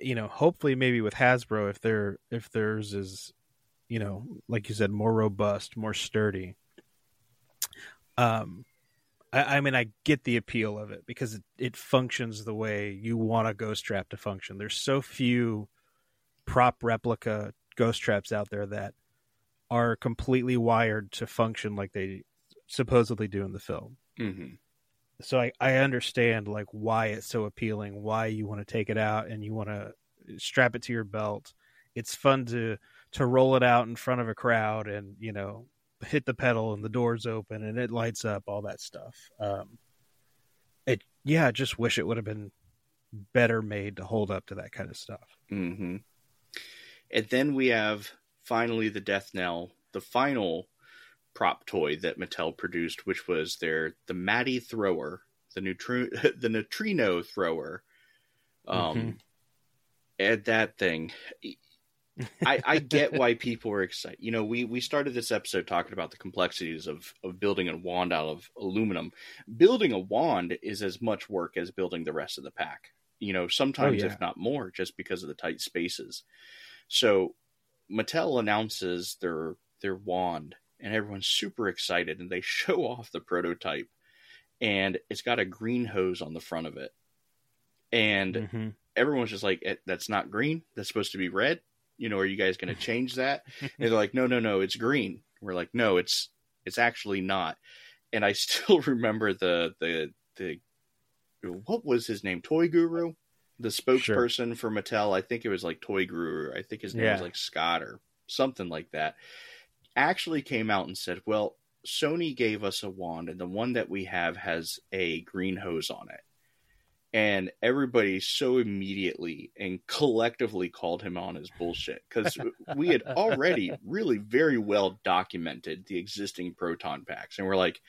you know, hopefully, maybe with Hasbro, if they're if theirs is, you know, like you said, more robust, more sturdy. Um, I, I mean, I get the appeal of it because it, it functions the way you want a ghost trap to function. There's so few prop replica ghost traps out there that are completely wired to function like they supposedly do in the film. Mm-hmm. So I, I understand like why it's so appealing, why you want to take it out and you want to strap it to your belt. It's fun to to roll it out in front of a crowd and you know hit the pedal and the doors open and it lights up all that stuff. Um, it yeah, I just wish it would have been better made to hold up to that kind of stuff. Mm-hmm. And then we have finally the death knell, the final prop toy that Mattel produced, which was their the Matty thrower, the the neutrino thrower. Um, Mm-hmm. and that thing. I, I get why people are excited. You know, we, we started this episode talking about the complexities of, of building a wand out of aluminum. Building a wand is as much work as building the rest of the pack. You know, sometimes Oh, yeah. if not more, just because of the tight spaces. So Mattel announces their their wand, and everyone's super excited, and they show off the prototype, and it's got a green hose on the front of it, and Mhm. everyone's just like, "Eh, "That's not green. That's supposed to be red." You know, are you guys going to change that? and they're like, "No, no, no. It's green." We're like, "No, it's it's actually not." And I still remember the the the what was his name? Toy Guru, the spokesperson for Mattel. I think it was like Toy Guru. I think his name was like Scott or something like that. Actually came out and said, "Well, Sony gave us a wand, and the one that we have has a green hose on it." And everybody so immediately and collectively called him on his bullshit because we had already really very well documented the existing proton packs, and we're like,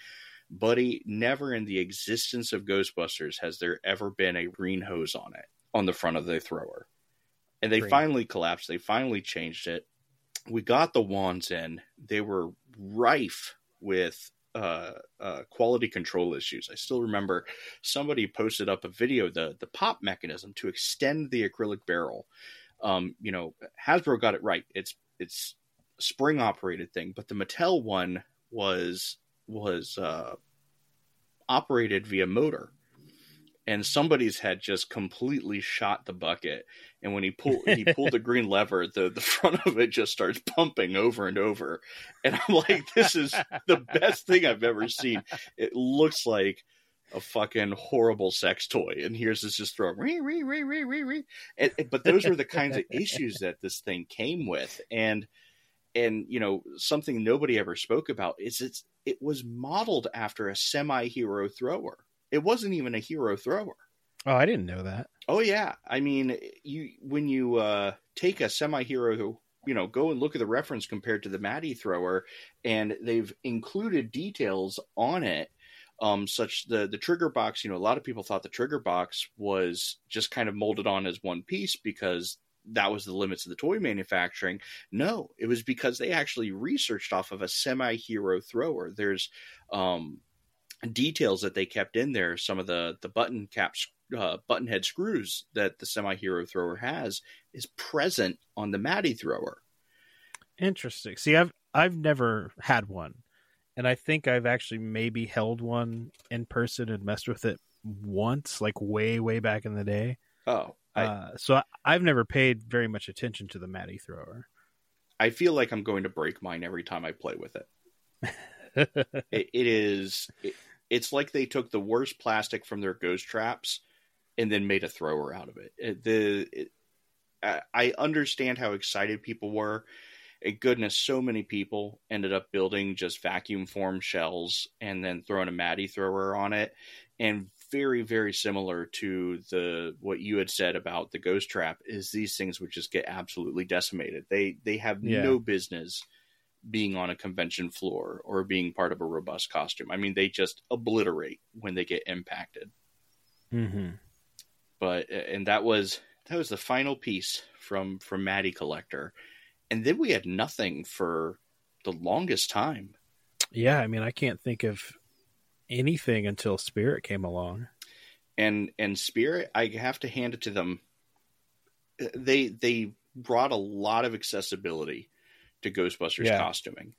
buddy, never in the existence of Ghostbusters has there ever been a green hose on it on the front of the thrower. And they Green. finally collapsed. They finally changed it. We got the wands in. They were rife with uh, uh, quality control issues. I still remember somebody posted up a video the the pop mechanism to extend the acrylic barrel. Um, you know, Hasbro got it right. It's it's spring operated thing, but the Mattel one was was uh, operated via motor, and somebody's head just completely shot the bucket. And when he pulled he pulled the green lever, the the front of it just starts pumping over and over. And I'm like, this is the best thing I've ever seen. It looks like a fucking horrible sex toy, and here's this just throw ree ree ree ree ree ree. And- but those were the kinds of issues that this thing came with, and and you know something nobody ever spoke about is it's it was modeled after a semi-hero thrower. It wasn't even a hero thrower. Oh, I didn't know that. Oh yeah, I mean, you when you uh, take a semi-hero, you know, go and look at the reference compared to the Matty thrower, and they've included details on it, um, such the the trigger box. You know, a lot of people thought the trigger box was just kind of molded on as one piece because that was the limits of the toy manufacturing. No, it was because they actually researched off of a semi-hero thrower. There's um, details that they kept in there. Some of the the button caps, uh, button head screws that the semi hero thrower has is present on the Matty thrower. Interesting. See, I've I've never had one, and I think I've actually maybe held one in person and messed with it once, like way way back in the day. Oh, I, uh, so I, I've never paid very much attention to the Matty thrower. I feel like I'm going to break mine every time I play with it. it, it is. It, it's like they took the worst plastic from their ghost traps and then made a thrower out of it. the it, I, I understand how excited people were. And goodness, so many people ended up building just vacuum form shells and then throwing a Matty thrower on it. And very, very similar to the what you had said about the ghost trap is these things would just get absolutely decimated. They they have Yeah. no business being on a convention floor or being part of a robust costume. I mean, they just obliterate when they get impacted. mm-hmm. But and that was that was the final piece from from Matty Collector, and then we had nothing for the longest time. Yeah, I mean, I can't think of anything until Spirit came along. and and Spirit, I have to hand it to them. They they brought a lot of accessibility to Ghostbusters Yeah. costuming.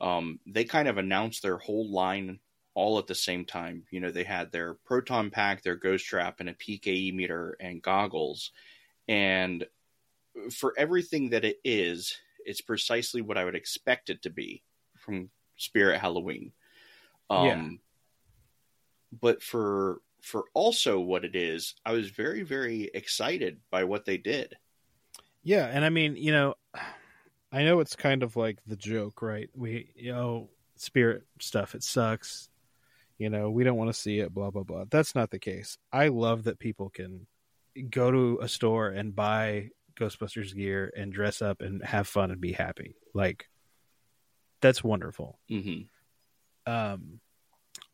Um, they kind of announced their whole line all at the same time. You know, they had their proton pack, their ghost trap, and a PKE meter and goggles. And for everything that it is, it's precisely what I would expect it to be from Spirit Halloween. Um, Yeah. But for for also what it is, I was very very excited by what they did. Yeah, and I mean, you know, I know it's kind of like the joke, right? We, you know, Spirit stuff, it sucks. You know, we don't want to see it, blah, blah, blah. That's not the case. I love that people can go to a store and buy Ghostbusters gear and dress up and have fun and be happy. Like, that's wonderful. hmm um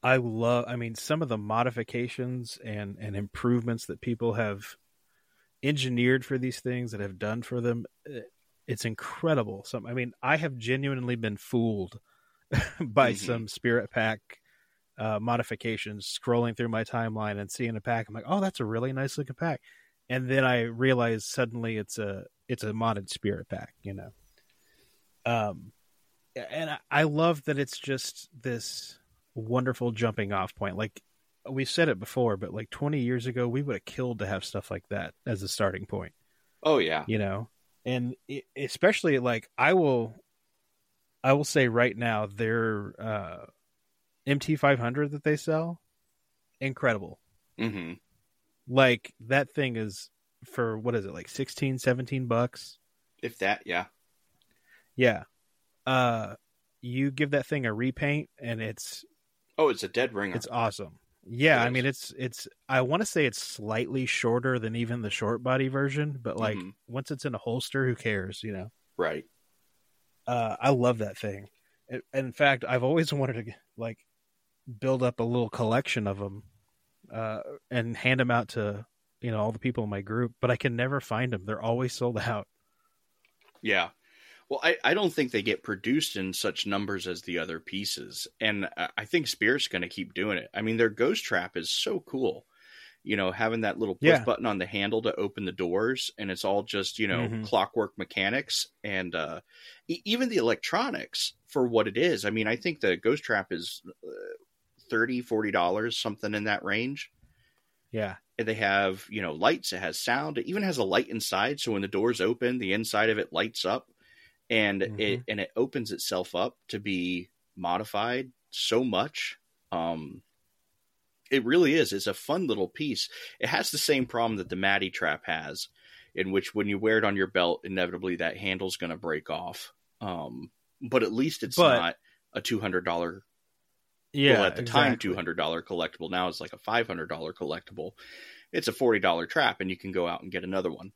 i love i mean some of the modifications and and improvements that people have engineered for these things that have done for them eh, it's incredible some i mean i have genuinely been fooled by Mhm. some spirit pack uh modifications scrolling through my timeline and seeing a pack i'm like oh that's a really nice looking pack and then i realize suddenly it's a it's a modded spirit pack you know um and I, I love that it's just this wonderful jumping off point. Like we said it before, but like 20 years ago, we would have killed to have stuff like that as a starting point, Oh yeah, you know? And especially like I will, I will say right now, their uh, MT500 that they sell, incredible. Mm-hmm. Like that thing is for what is it, like 16, 17 bucks? if that, yeah, Yeah. Uh, you give that thing a repaint and it's oh, it's a dead ringer. It's awesome. Yeah, I mean it's it's I want to say it's slightly shorter than even the short body version, but like Mhm. once it's in a holster, who cares, you know? right. Uh I love that thing. In- In fact, I've always wanted to like build up a little collection of them uh and hand them out to, you know, all the people in my group, but I can never find them. They're always sold out. Yeah. Well, I, I don't think they get produced in such numbers as the other pieces. And I- think Spirit's going to keep doing it. I mean, their ghost trap is so cool. You know, having that little push Yeah. button on the handle to open the doors, and it's all just, you know, Mhm. clockwork mechanics and uh, e- even the electronics for what it is. I mean, I think the ghost trap is uh, $30, $40, something in that range. Yeah. And they have, you know, lights, it has sound, it even has a light inside. So when the doors open, the inside of it lights up and it Mhm. and it opens itself up to be modified so much. Um it really is. It's a fun little piece. It has the same problem that the Matty trap has, in which when you wear it on your belt, inevitably that handle's gonna break off. Um but at least it's But- not a two hundred dollar Yeah. well, at the time, two hundred dollar collectible. Now it's like a five hundred dollar collectible. It's a forty dollar trap, and you can go out and get another one.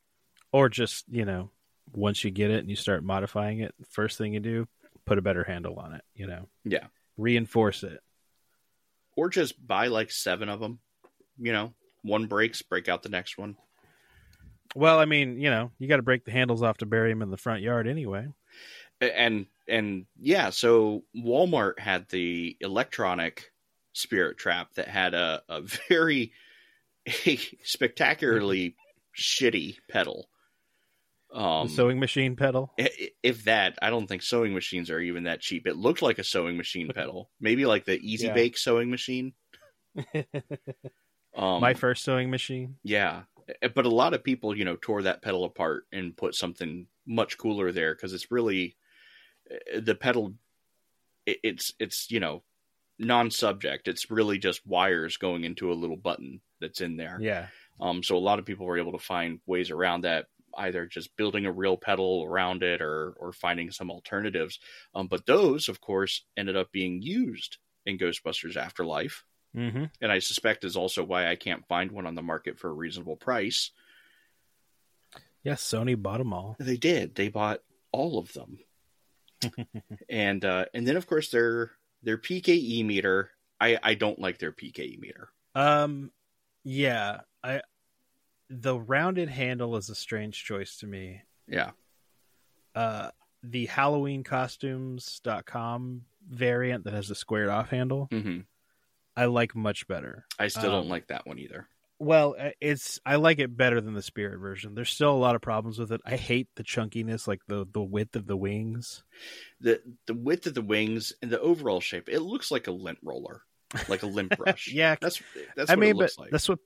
Or just, you know, once you get it and you start modifying it, first thing you do, put a better handle on it, you know. Yeah, Reinforce it. or just buy like seven of them. You know, one breaks, break out the next one. Well, I mean, you know, you got to break the handles off to bury them in the front yard anyway. And and yeah, so Walmart had the electronic spirit trap that had a a very a spectacularly shitty pedal. Um, the sewing machine pedal. If that, I don't think sewing machines are even that cheap. It looked like a sewing machine pedal, maybe like the Easy Yeah. Bake sewing machine. Um, My first sewing machine. yeah, Eh, but a lot of people, you know, tore that pedal apart and put something much cooler there because it's really eh, the pedal. it- It's it's you know non-subject. It's really just wires going into a little button that's in there. Yeah. Um, so a lot of people were able to find ways around that, either just building a real pedal around it or or finding some alternatives. Um, but those, of course, ended up being used in Ghostbusters Afterlife, Mm-hmm. and I suspect is also why I can't find one on the market for a reasonable price. Yeah, Sony bought them all. They did. They bought all of them, and uh, and then of course their their PKE meter. I I don't like their PKE meter. Um, yeah, I the rounded handle is a strange choice to me. Yeah. Uh, the HalloweenCostumes.com variant that has the squared off handle, hmm I like much better. I still don't Um, like that one either. Well, uh, it's I like it better than the Spirit version. There's still a lot of problems with it. I hate the chunkiness, like the the width of the wings. the The width of the wings and the overall shape, it looks like a lint roller, like a lint brush. Yeah, that's that's I what mean, it but looks like. that's what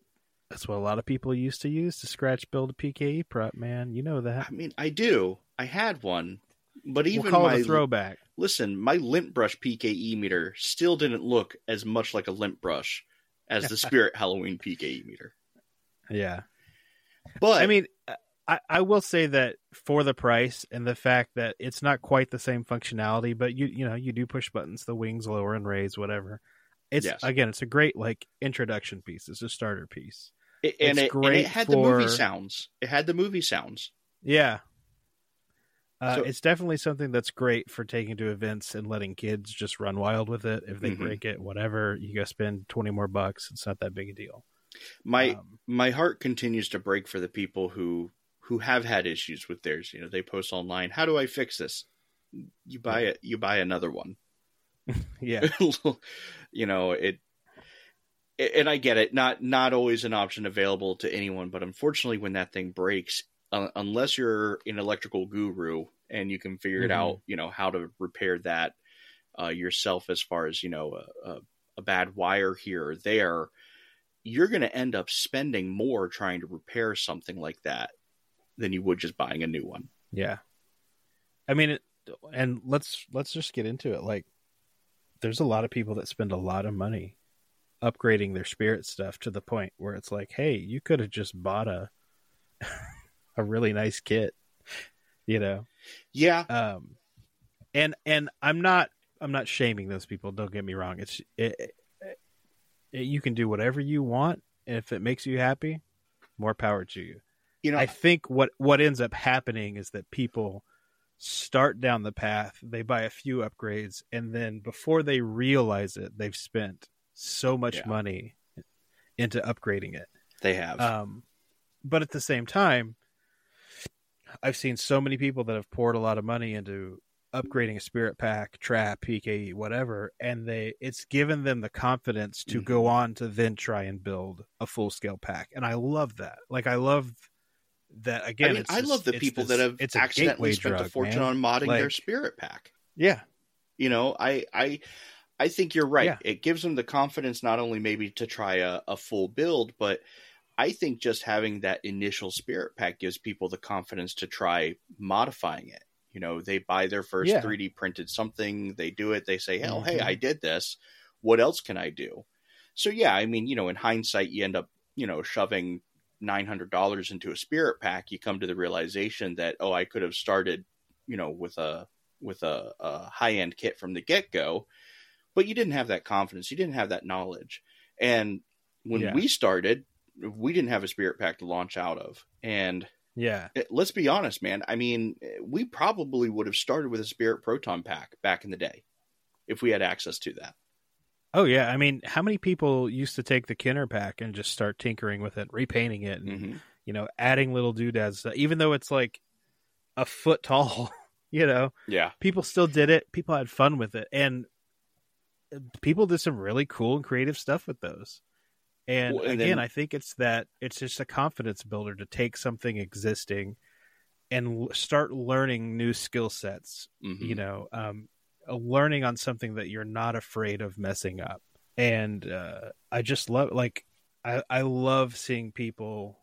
that's what a lot of people used to use to scratch build a PKE prop. Man, you know that. I mean, I do. I had one, but even we'll call my throwback. listen, my lint brush PKE meter still didn't look as much like a lint brush as the Spirit Halloween PKE meter. Yeah. But I mean, I, I will say that for the price and the fact that it's not quite the same functionality, but you you know you do push buttons, the wings lower and raise, whatever. It's Yes. again, it's a great like introduction piece. It's a starter piece. it, and, it's it, and great it had the movie sounds. It had the movie sounds. Yeah. Uh, So- it's definitely something that's great for taking to events and letting kids just run wild with it. If they Mhm. break it, whatever, you go spend twenty more bucks. It's not that big a deal. My Um, my heart continues to break for the people who who have had issues with theirs. You know, they post online, "How do I fix this?" You buy it. You buy another one. yeah, you know it and i get it not not always an option available to anyone but unfortunately when that thing breaks uh, unless you're an electrical guru and you can figure it Mhm. out you know how to repair that uh, yourself as far as you know a, a, bad wire here or there you're going to end up spending more trying to repair something like that than you would just buying a new one yeah. I mean, it, and let's let's just get into it. Like, there's a lot of people that spend a lot of money upgrading their spirit stuff to the point where it's like, hey, you could have just bought a a really nice kit, you know. yeah. Um and and i'm not i'm not shaming those people. Don't get me wrong. It's it, it, you can do whatever you want. If it makes you happy more power to you. You know i think what what ends up happening is that people start down the path they buy a few upgrades and then before they realize it they've spent so much Yeah. money into upgrading it they have um, but at the same time, I've seen so many people that have poured a lot of money into upgrading a spirit pack, trap, PKE, whatever, and they it's given them the confidence to go on to then try and build a full scale pack. And I love that. Like I love that again. I mean, I this- love the people this- that have it's accidentally spent a fortune man. on modding their spirit pack. Yeah, You know, I I I think you're right. Yeah. It gives them the confidence not only maybe to try a, a full build, but I think just having that initial spirit pack gives people the confidence to try modifying it. You know, they buy their first Yeah. 3D printed something, they do it, they say, "Hell, hey, Mhm. I did this. What else can I do?" So yeah, I mean, you know, in hindsight, you end up, you know, shoving nine hundred dollars into a spirit pack. You come to the realization that, oh, I could have started, you know, with a with a, a high end kit from the get go, but you didn't have that confidence. You didn't have that knowledge. And when Yeah. we started, we didn't have a spirit pack to launch out of. And yeah, eh, let's be honest, man. I mean, eh, we probably would have started with a spirit proton pack back in the day if we had access to that. Oh yeah. I mean, how many people used to take the Kenner pack and just start tinkering with it, repainting it, and Mhm. you know, adding little doodads, even though it's like a foot tall, you know, Yeah. people still did it. People had fun with it. And people did some really cool and creative stuff with those. And, Well, and again, then- I think it's that it's just a confidence builder to take something existing and start learning new skill sets, Mhm. you know, um, learning on something that you're not afraid of messing up. And uh, I just love, like, I, I love seeing people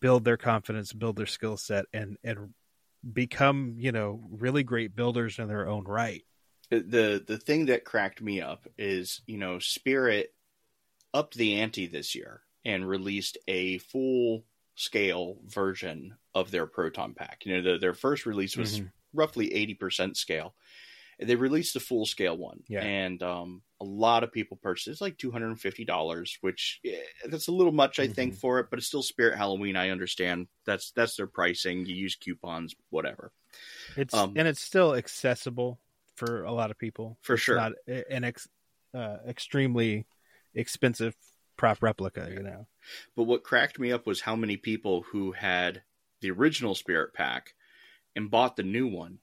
build their confidence, build their skill set, and and become you know really great builders in their own right. the the thing that cracked me up is you know Spirit upped the ante this year and released a full scale version of their proton pack. You know, the, their first release was Mhm. roughly eighty percent scale. They released the full scale one, Yeah. and um, a lot of people purchased. it. It's like two hundred and fifty dollars, which eh, that's a little much, I think, Mhm. for it. But it's still Spirit Halloween. I understand that's that's their pricing. You use coupons, whatever. It's Um, and it's still accessible for a lot of people. For It's sure. not an ex, uh, extremely expensive prop replica. You know, But what cracked me up was how many people who had the original Spirit Pack and bought the new one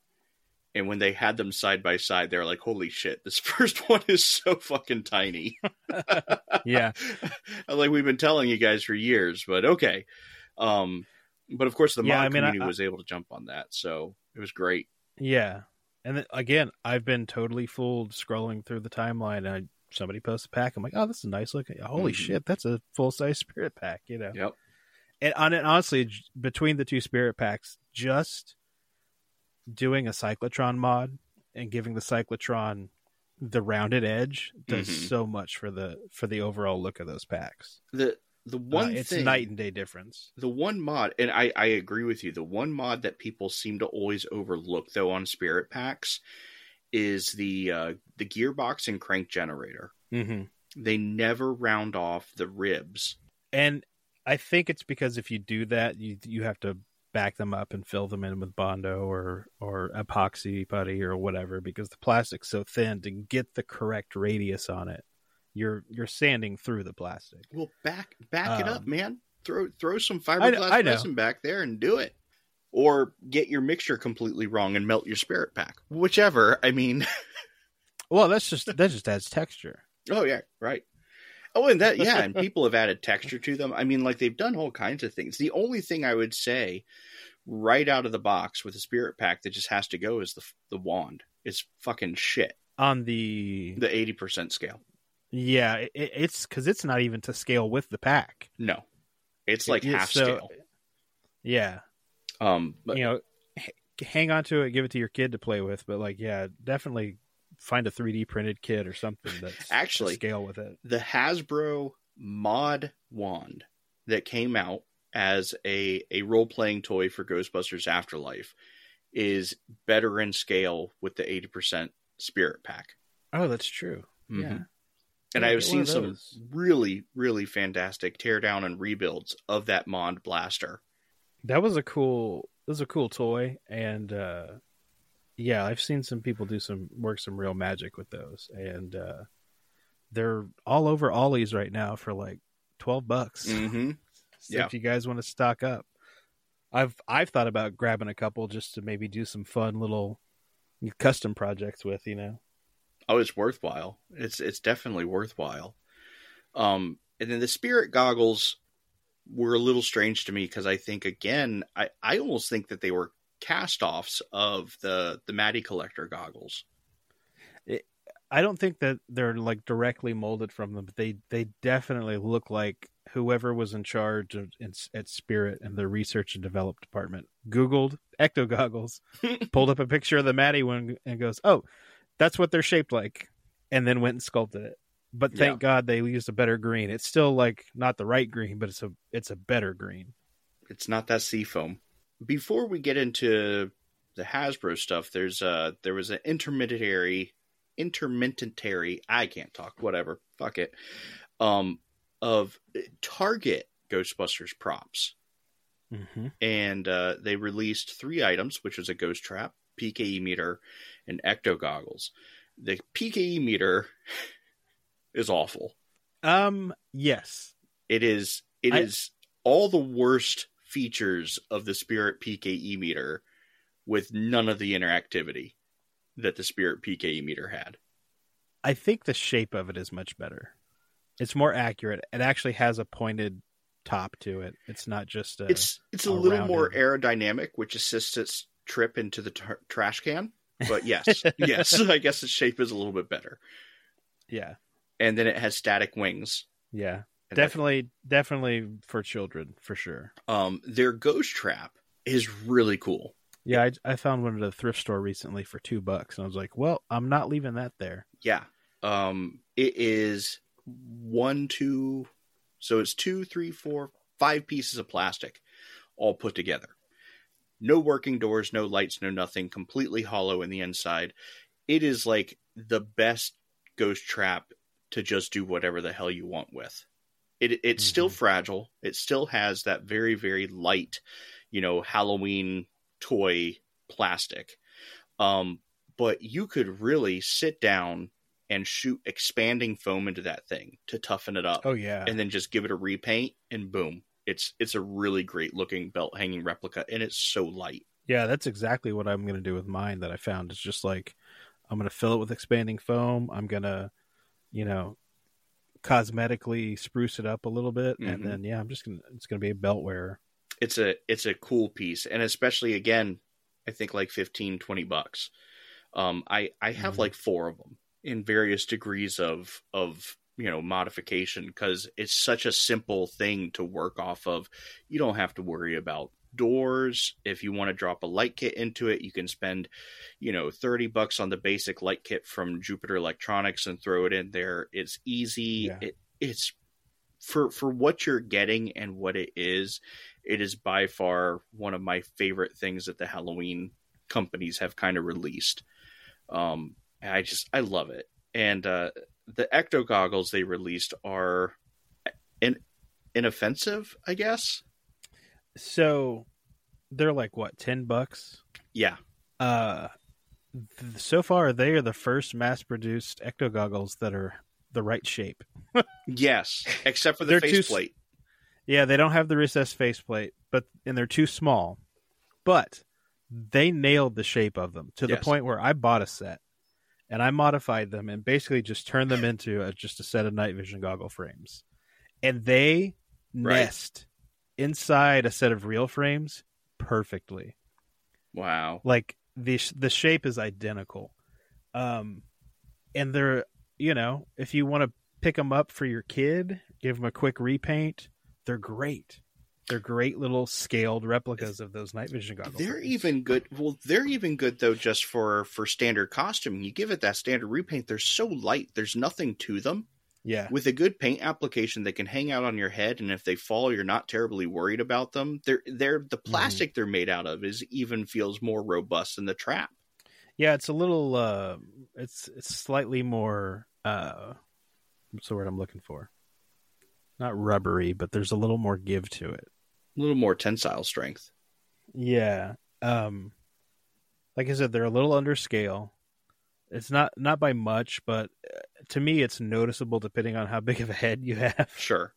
And when they had them side by side, they're like, "Holy shit! This first one is so fucking tiny." Yeah. like we've been telling you guys for years, but okay. Um, but of course, the Yeah, mod I mean, community I- was able to jump on that, so it was great. Yeah. And then, again, I've been totally fooled scrolling through the timeline. And I, somebody posts a pack. I'm like, oh, this is a nice looking. Holy Mhm. shit, that's a full size spirit pack, you know? Yep. And it, honestly, between the two spirit packs, just doing a cyclotron mod and giving the cyclotron the rounded edge does Mhm. so much for the for the overall look of those packs. The the Uh, one it's thing, night and day difference. the one mod, and I I agree with you. The one mod that people seem to always overlook though on spirit packs is the uh, the gearbox and crank generator. Mm-hmm. They never round off the ribs. and I think it's because if you do that, you you have to back them up and fill them in with bondo or or epoxy putty or whatever because the plastic's so thin to get the correct radius on it. You're you're sanding through the plastic. Well, back back it up, Um, man. Throw throw some fiberglass I know. resin back there and do it. Or get your mixture completely wrong and melt your spirit pack. Whichever. I mean, Well, that's just that just adds texture. oh yeah, right. Oh, and that yeah, and people have added texture to them. I mean, like they've done all kinds of things. The only thing I would say, right out of the box with a spirit pack that just has to go is the the wand. It's fucking shit. On the The eighty percent scale. yeah, it, it's because it's not even to scale with the pack. No, it's like Yeah, half so- scale. Yeah, Um, but you know, hang on to it, give it to your kid to play with. But like, yeah, definitely find a 3D printed kit or something that's Actually- scale with it. the Hasbro mod wand that came out as a, a role playing toy for Ghostbusters Afterlife is better in scale with the 80% spirit pack. Oh, that's true. Mhm. Yeah. And Yeah, I've seen some really, really fantastic teardown and rebuilds of that Mod blaster. That was a cool. That was a cool toy, and uh, yeah, I've seen some people do some work some real magic with those, and uh, they're all over Ollie's right now for like twelve bucks. Mm-hmm. So Yeah. If you guys want to stock up, I've I've thought about grabbing a couple just to maybe do some fun little custom projects with. You know. Oh, it's worthwhile. It's it's definitely worthwhile. Um, and then the spirit goggles were a little strange to me because I think again, I I almost think that they were cast-offs of the the Matty collector goggles. I don't think that they're like directly molded from them, but they they definitely look like whoever was in charge of in, at Spirit and the research and development department Googled ecto goggles, pulled up a picture of the Matty one, and goes, "Oh, that's what they're shaped like," and then went and sculpted it. But thank God they used a better green. It's still like not the right green, but it's a it's a better green. It's not that seafoam. Before we get into the Hasbro stuff, there's uh there was an intermediary intermittenary I can't talk, whatever. Fuck it. Um of Target Ghostbusters props. Mm-hmm. and uh, they released three items, which was a ghost trap, PKE meter, and ecto goggles. The PKE meter is awful. Um. Yes. It is it I- is all the worst features of the Spirit PKE meter with none of the interactivity that the Spirit PKE meter had. I think the shape of it is much better. It's more accurate. It actually has a pointed top to it. It's not just a. It's it's a a little more aerodynamic, which assists its trip into the tr- trash can. But yes, yes, I guess the shape is a little bit better. yeah, And then it has static wings. yeah, definitely, definitely for children for sure. um, their ghost trap is really cool. Yeah, I, I found one at a thrift store recently for two bucks, and I was like, "Well, I'm not leaving that there." Yeah. Um, it is one, two, so it's two, three, four, five pieces of plastic all put together. No working doors, no lights, no nothing, completely hollow in the inside. It is like the best ghost trap to just do whatever the hell you want with. It it's still Mhm. fragile. It still has that very very light, you know, Halloween toy plastic. Um, but you could really sit down and shoot expanding foam into that thing to toughen it up Oh yeah, and then just give it a repaint and boom. It's it's a really great looking belt hanging replica and it's so light. Yeah, that's exactly what I'm going to do with mine that I found. It's just like I'm going to fill it with expanding foam. I'm going to, you know, cosmetically spruce it up a little bit Mhm. and then yeah, I'm just going to it's going to be a belt wearer. It's a it's a cool piece, and especially again, I think like 15, 20 bucks. Um, I I have Mhm. like four of them in various degrees of of you know modification because it's such a simple thing to work off of. You don't have to worry about doors. If you want to drop a light kit into it, you can spend you know 30 bucks on the basic light kit from Jupiter Electronics and throw it in there. It's easy. Yeah. It, it's for for what you're getting and what it is. It is by far one of my favorite things that the Halloween companies have kind of released. Um, I just I love it. And uh, the Ecto goggles they released are in, inoffensive, I guess. So they're like what, 10 bucks? Yeah, Uh th- so far they are the first mass-produced ecto goggles that are the right shape. yes, except for the faceplate. Yeah, they don't have the recessed faceplate, but and they're too small. But they nailed the shape of them to the point where I bought a set and I modified them and basically just turned them into a, just a set of night vision goggle frames. And they Right. nest inside a set of real frames perfectly. Wow. Like the sh- the shape is identical. Um and they're, you know, if you want to pick them up for your kid, give them a quick repaint, they're great. They're great little scaled replicas of those night vision goggles. They're even good. Well, they're even good though, just for for standard costume. You give it that standard repaint. They're so light. There's nothing to them. Yeah. With a good paint application, they can hang out on your head, and if they fall, you're not terribly worried about them. They're they're the plastic they're made out of is even feels more robust than the trap. Yeah, it's a little uh it's it's slightly more uh what's the word I'm looking for? Not rubbery, but there's a little more give to it. A little more tensile strength. Yeah. Um like I said they're a little under scale. It's not not by much, but to me it's noticeable depending on how big of a head you have Sure.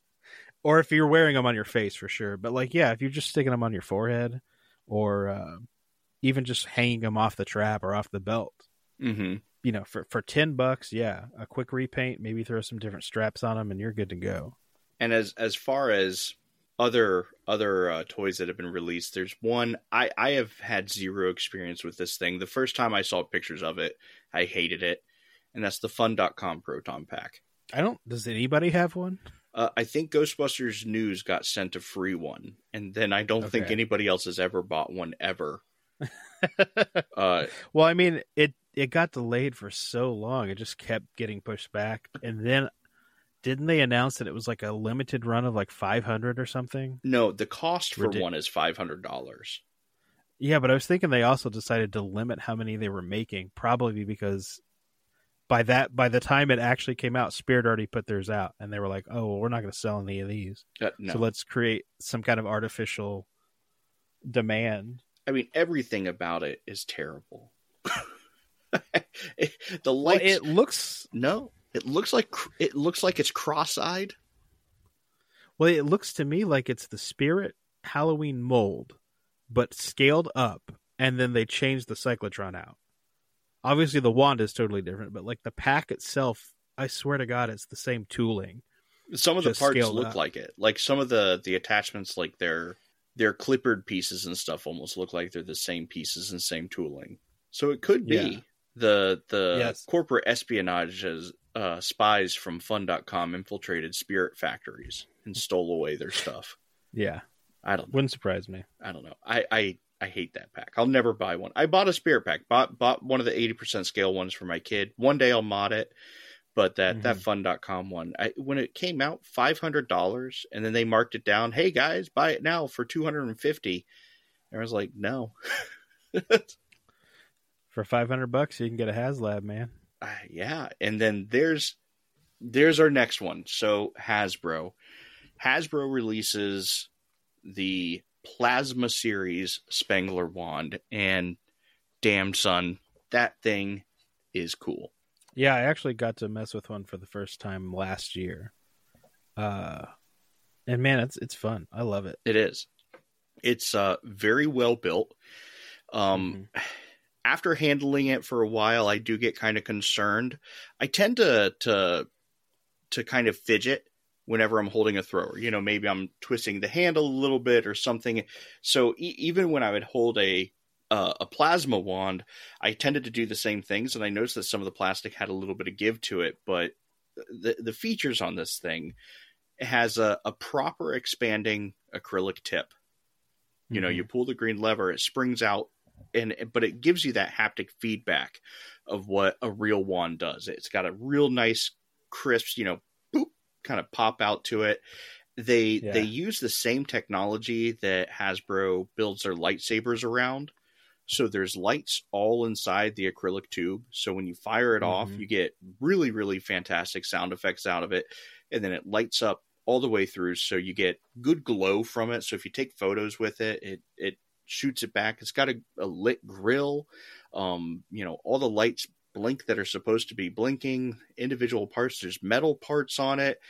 or if you're wearing them on your face for sure. But like yeah, if you're just sticking them on your forehead or uh, even just hanging them off the trap or off the belt, Mm-hmm. you know, for for 10 bucks, yeah, a quick repaint, maybe throw some different straps on them and you're good to go. And as as far as other other uh, toys that have been released, there's one I I have had zero experience with this thing. The first time I saw pictures of it, I hated it, and that's the Fun.com Proton Pack. I don't does anybody have one? Uh, I think Ghostbusters News got sent a free one, and then I don't think anybody else has ever bought one ever. uh, Well, I mean, it it got delayed for so long. It just kept getting pushed back. And then didn't they announce that it was like a limited run of like 500 or something? no, the cost for Ridic- one is five hundred dollars. Yeah, but I was thinking they also decided to limit how many they were making, probably because by that by the time it actually came out, Spirit already put theirs out, and they were like, "Oh, well, we're not going to sell any of these, Uh, no, so let's create some kind of artificial demand." I mean everything about it is terrible. the Well, it looks no, it looks like it looks like it's cross-eyed. well, it looks to me like it's the Spirit Halloween mold, but scaled up, and then they changed the cyclotron out. Obviously, the wand is totally different, but like the pack itself, I swear to God, it's the same tooling. Some of the parts look up. like it. Like some of the the attachments, like their their clippered pieces and stuff, almost look like they're the same pieces and same tooling. So it could be Yeah. the the Yes. corporate espionage as uh, spies from Fun.com infiltrated spirit factories and stole away their stuff. Yeah, I don't know. wouldn't surprise me. I don't know. I, I I hate that pack. I'll never buy one. I bought a spirit pack. Bought bought one of the eighty percent scale ones for my kid. One day I'll mod it. But that that Mhm. fun.com one, I, when it came out, five hundred dollars, and then they marked it down. Hey guys, buy it now for two hundred and fifty. And I was like, no, For five hundred bucks, you can get a HasLab, man. Uh, yeah. And then there's there's our next one. So Hasbro, Hasbro releases the Plasma Series Spengler wand, and damn son, that thing is cool. Yeah, I actually got to mess with one for the first time last year. Uh, and man, it's it's fun. I love it. It is. It's uh very well built. Um, After handling it for a while, I do get kind of concerned. I tend to to to kind of fidget whenever I'm holding a thrower. You know, maybe I'm twisting the handle a little bit or something. So e- even when I would hold a uh, a plasma wand, I tended to do the same things, and I noticed that some of the plastic had a little bit of give to it. But the the features on this thing it has a, a proper expanding acrylic tip. You know, Mhm. you pull the green lever, it springs out, and but it gives you that haptic feedback of what a real wand does. It's got a real nice, crisp, you know, kind of pop out to it. They Yeah. they use the same technology that Hasbro builds their lightsabers around. So there's lights all inside the acrylic tube. So when you fire it off, Mhm. you get really, really fantastic sound effects out of it. And then it lights up all the way through. So you get good glow from it. So if you take photos with it, it, it shoots it back. It's got a, a lit grill. Um, you know, all the lights blink that are supposed to be blinking, individual parts. There's metal parts on it.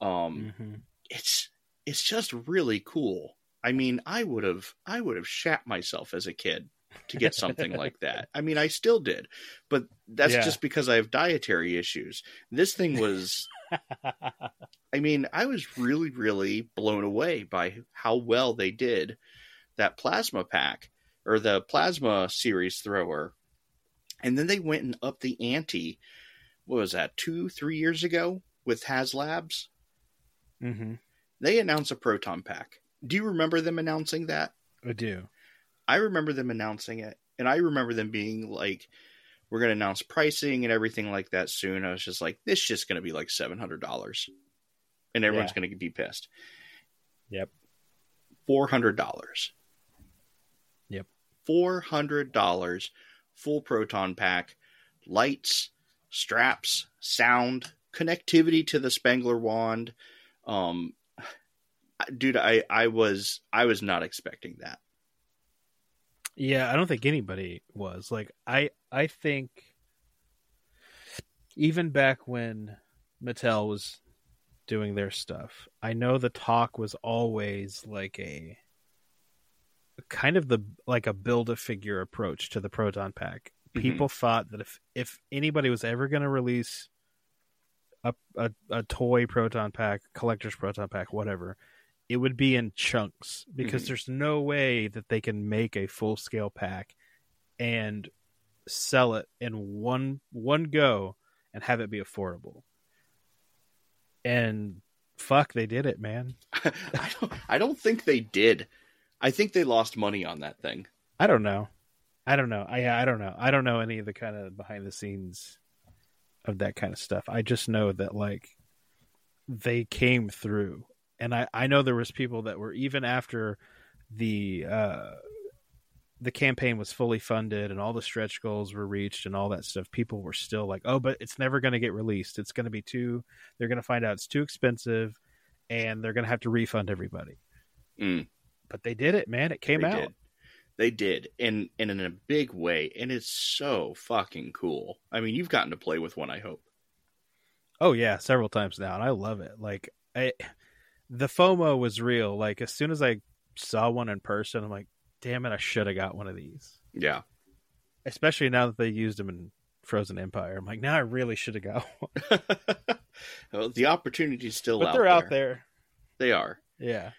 Um, Mhm. it's it's just really cool. I mean, I would have I would have shat myself as a kid to get something like that. I mean, I still did, but that's Yeah. just because I have dietary issues. This thing was I mean, I was really really blown away by how well they did that plasma pack or the plasma series thrower. And then they went and upped the ante. What was that? 2 3 years ago with HasLabs? Mhm. they announced a proton pack. Do you remember them announcing that? I do. I remember them announcing it, and I remember them being like, "We're going to announce pricing and everything like that soon." I was just like, "This is just going to be like seven hundred dollars," and everyone's Yeah. going to be pissed. Yep. Four hundred dollars. Yep. Four hundred dollars, full proton pack, lights, straps, sound, connectivity to the Spengler wand. Um, dude, I I was I was not expecting that. Yeah, I don't think anybody was. Like I I think even back when Mattel was doing their stuff, I know the talk was always like a kind of the like a build a figure approach to the proton pack. Mhm. People thought that if if anybody was ever going to release a, a a toy proton pack, collector's proton pack, whatever, it would be in chunks because Mhm. there's no way that they can make a full scale pack and sell it in one one go and have it be affordable. And fuck, they did it, man. I don't I don't think they did. I think they lost money on that thing. I don't know. I don't know. I I don't know. I don't know any of the kind of behind the scenes of that kind of stuff. I just know that like they came through. And I I know there was people that were even after the uh the campaign was fully funded and all the stretch goals were reached and all that stuff people were still like oh but it's never going to get released it's going to be too they're going to find out it's too expensive and they're going to have to refund everybody Mm. But they did it man it came they out did. They did, and and in a big way, and it's so fucking cool. I mean, you've gotten to play with one. I hope. Oh yeah, several times now, and I love it. Like I, the FOMO was real. Like as soon as I saw one in person, I'm like, damn it, I should have got one of these. Yeah, Especially now that they used them in Frozen Empire. I'm like, now I really should have got one. well, the opportunity's still but out they're there. out there. They are. Yeah.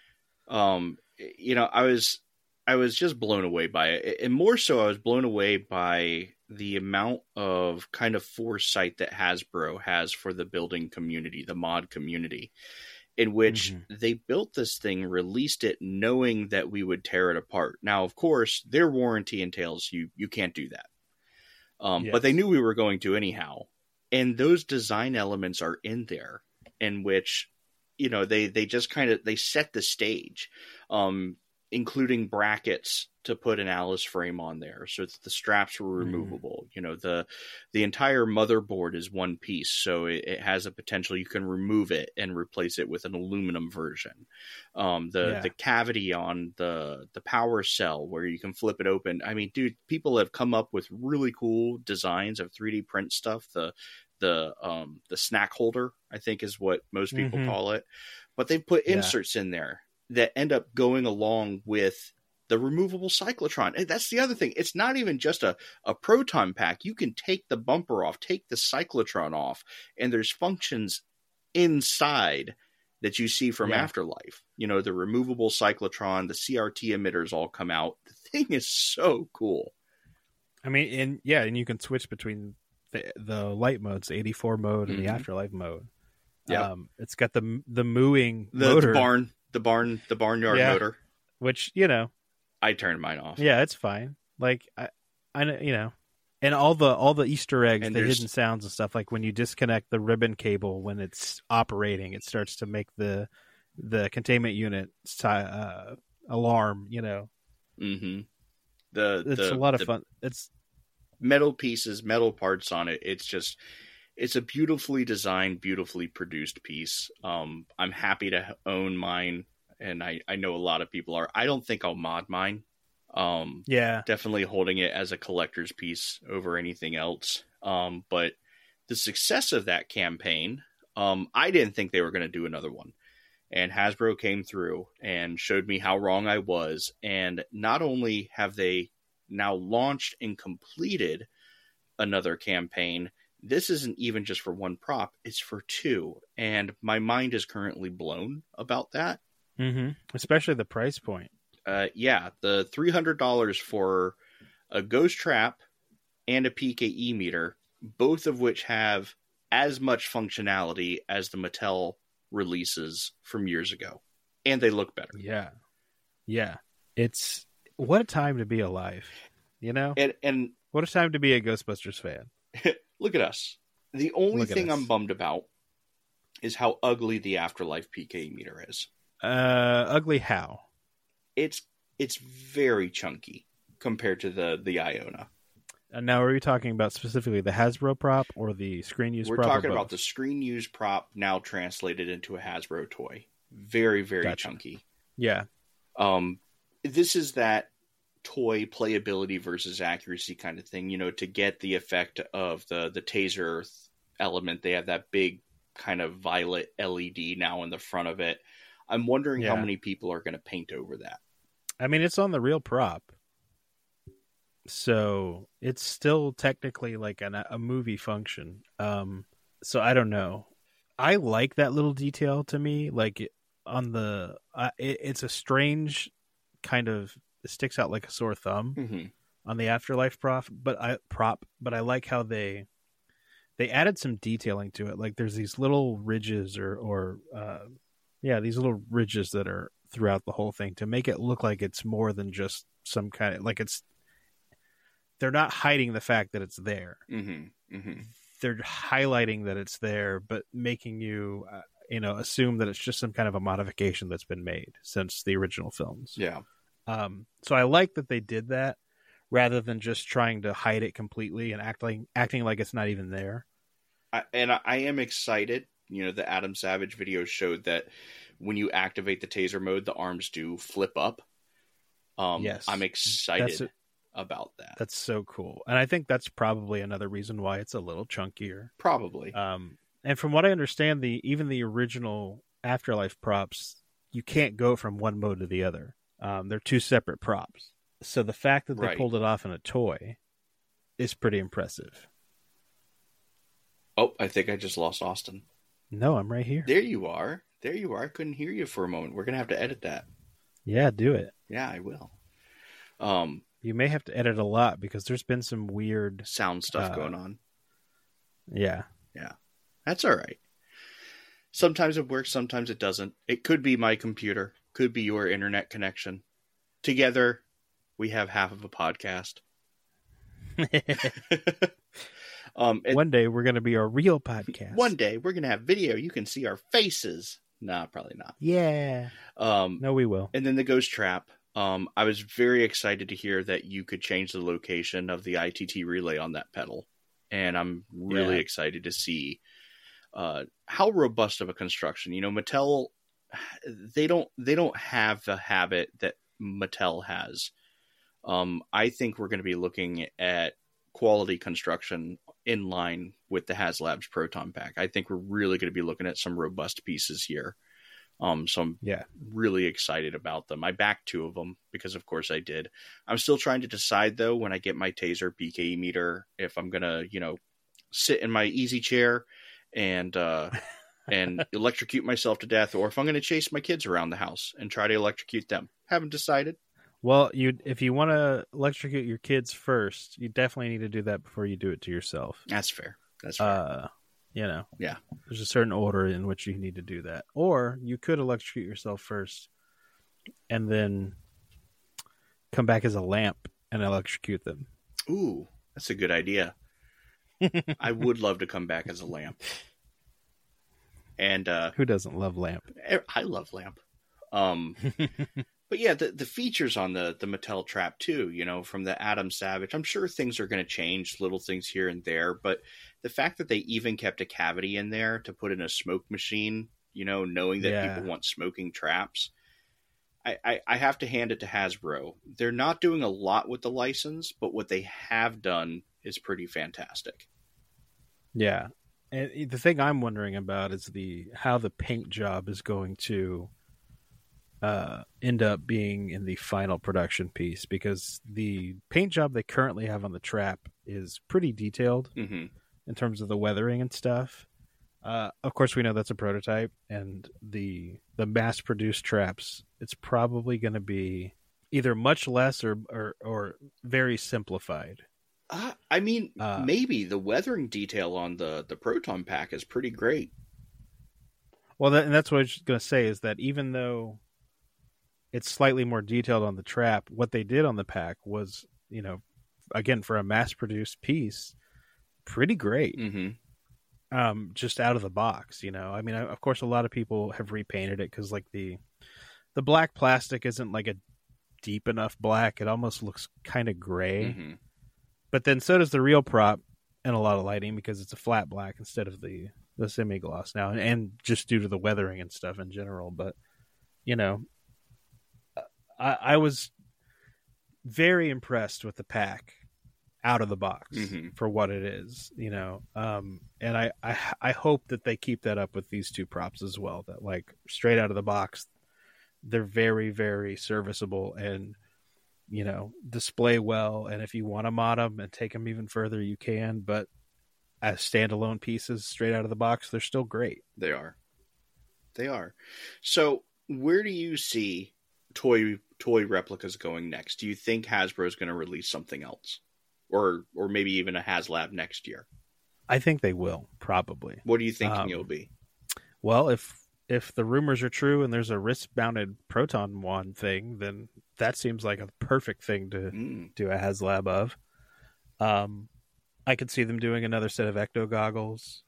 um you know i was i was just blown away by it. And more so i was blown away by the amount of kind of foresight that hasbro has for the building community the mod community in which they built this thing released it knowing that we would tear it apart. Now of course their warranty entails you you can't do that. Um, but they knew we were going to anyhow. And those design elements are in there in which you know they they just kind of they set the stage um including brackets to put an alice frame on there. So that the straps were Mhm. removable. You know the the entire motherboard is one piece so it, it has a potential you can remove it and replace it with an aluminum version. Um the Yeah. the cavity on the the power cell where you can flip it open. I mean dude people have come up with really cool designs of 3d print stuff. The the um the snack holder i think is what most people Mhm. call it but they've put Yeah. inserts in there that end up going along with the removable cyclotron. And that's the other thing. It's not even just a, a proton pack. You can take the bumper off, take the cyclotron off, and there's functions inside that you see from Yeah. Afterlife. You know, the removable cyclotron, the CRT emitters all come out. The thing is so cool. I mean, and yeah, and you can switch between the the light modes, the 84 mode and the Mhm. afterlife mode. Yeah. Um, it's got the the mooing The, motor, the barn, the barn, the barnyard Yeah. motor. which you know, I turned mine off. yeah, it's fine. Like I, I know, you know, and all the all the Easter eggs, And the there's- hidden sounds and stuff. Like when you disconnect the ribbon cable when it's operating, it starts to make the the containment unit uh, alarm. You know, Mm-hmm. The it's the, a lot of the fun. It's metal pieces, metal parts on it. It's just, it's a beautifully designed, beautifully produced piece. Um, I'm happy to own mine, and I I know a lot of people are. I don't think I'll mod mine. Um, yeah, definitely holding it as a collector's piece over anything else. Um, but the success of that campaign, um, I didn't think they were going to do another one. And Hasbro came through and showed me how wrong I was. And not only have they now launched and completed another campaign, this isn't even just for one prop, it's for two. And my mind is currently blown about that hmm especially the price point. uh, yeah, the three hundred dollars for a ghost trap and a PKE meter, both of which have as much functionality as the Mattel releases from years ago, and they look better. Yeah, yeah. It's what a time to be alive. You know, And and what a time to be a Ghostbusters fan. look at us. The only Look thing. I'm bummed about is how ugly the Afterlife PKE meter is. Uh, ugly how? It's it's very chunky compared to the the Iona. And now, are we talking about specifically the Hasbro prop or the screen use prop? We're prop? talking about the screen use prop now translated into a Hasbro toy. Very, very Gotcha. chunky. Yeah, Um, this is that toy playability versus accuracy kind of thing. You know, to get the effect of the the taser element, they have that big kind of violet LED now in the front of it. I'm wondering how many people are going to paint over that. I mean it's on the real prop, so it's still technically like an, a movie function. Um, so I don't know. I like that little detail to me, like on the. Uh, it, it's a strange kind of. It sticks out like a sore thumb. Mm-hmm. on the afterlife prop but i prop but i like how they they added some detailing to it like there's these little ridges or or uh yeah these little ridges that are throughout the whole thing to make it look like it's more than just some kind of like it's they're not hiding the fact that it's there Mm-hmm. Mm-hmm. they're highlighting that it's there but making you uh, you know assume that it's just some kind of a modification that's been made since the original films Yeah. Um, so I like that they did that rather than just trying to hide it completely and acting acting like it's not even there. I, and I, I am excited. You know, the Adam Savage video showed that when you activate the taser mode, the arms do flip up. Um, Yes. I'm excited That's about that. That's so cool, and I think that's probably another reason why it's a little chunkier. Probably. Um, and from what I understand, the even the original Afterlife props, you can't go from one mode to the other. Um, they're two separate props. So the fact that they Right. pulled it off in a toy is pretty impressive. oh, I think I just lost Austin. No, I'm right here. There you are. There you are. I couldn't hear you for a moment. We're gonna have to edit that. Yeah, do it. Yeah, I will. Um, You may have to edit a lot because there's been some weird. sound stuff Uh, going on. Yeah, yeah, That's all right. Sometimes it works, sometimes it doesn't. It could be my computer, could be your internet connection. Together, we have half of a podcast. um, and One day we're going to be a real podcast. one day we're gonna have video. You can see our faces. Nah, probably not. Yeah. Um, No, we will. and then the ghost trap. Um, I was very excited to hear that you could change the location of the ITT relay on that pedal, and I'm really Yeah. excited to see uh, how robust of a construction. You know, Mattel they don't they don't have the habit that Mattel has. Um, I think we're going to be looking at quality construction in line with the HasLabs Proton Pack. I think we're really going to be looking at some robust pieces here. Um, so I'm Yeah. really excited about them. I backed two of them because, of course, I did. I'm still trying to decide though when I get my taser PKE meter if I'm gonna, you know, sit in my easy chair and uh, and electrocute myself to death, or if I'm gonna chase my kids around the house and try to electrocute them. Haven't decided. Well, you if you want to electrocute your kids first, you definitely need to do that before you do it to yourself. That's fair. That's fair. Uh, you know, Yeah. There's a certain order in which you need to do that, or you could electrocute yourself first, and then come back as a lamp and electrocute them. Ooh, that's a good idea. I would love to come back as a lamp. And uh Who doesn't love lamp? I love lamp. Um but yeah, the the features on the the Mattel trap too, you know, from the Adam Savage. I'm sure things are going to change, little things here and there, but the fact that they even kept a cavity in there to put in a smoke machine, you know, knowing that Yeah. people want smoking traps. I, I, I have to hand it to Hasbro. They're not doing a lot with the license, but what they have done is pretty fantastic. Yeah. And the thing I'm wondering about is the how the paint job is going to uh, end up being in the final production piece because the paint job they currently have on the trap is pretty detailed hmm in terms of the weathering and stuff. Uh, of course, we know that's a prototype, and the the mass produced traps. It's probably going to be either much less or or, or very simplified. Uh, I mean, Uh, maybe the weathering detail on the the proton pack is pretty great. Well, that, and that's what I was going to say is that even though it's slightly more detailed on the trap, what they did on the pack was, you know, again for a mass-produced piece, pretty great. hmm Um, just out of the box, you know. I mean, of course, a lot of people have repainted it because like the the black plastic isn't like a deep enough black; it almost looks kind of gray. hmm But then so does the real prop and a lot of lighting because it's a flat black instead of the the semi gloss now, and, and just due to the weathering and stuff in general. But you know, I, I was very impressed with the pack out of the box Mhm. for what it is, you know. Um, and I, I I hope that they keep that up with these two props as well. That like straight out of the box, they're very very serviceable and you know display well. And if you want to mod them and take them even further, you can. But as standalone pieces straight out of the box, they're still great. They are. They are. So, where do you see toy toy replicas going next? Do you think Hasbro is going to release something else, or or maybe even a HasLab next year? I think they will probably. What are you thinking Um, it'll be? Well, if if the rumors are true and there's a wrist mounted proton wand thing, then that seems like a perfect thing to Mm, do a HasLab of. Um, I could see them doing another set of ecto goggles.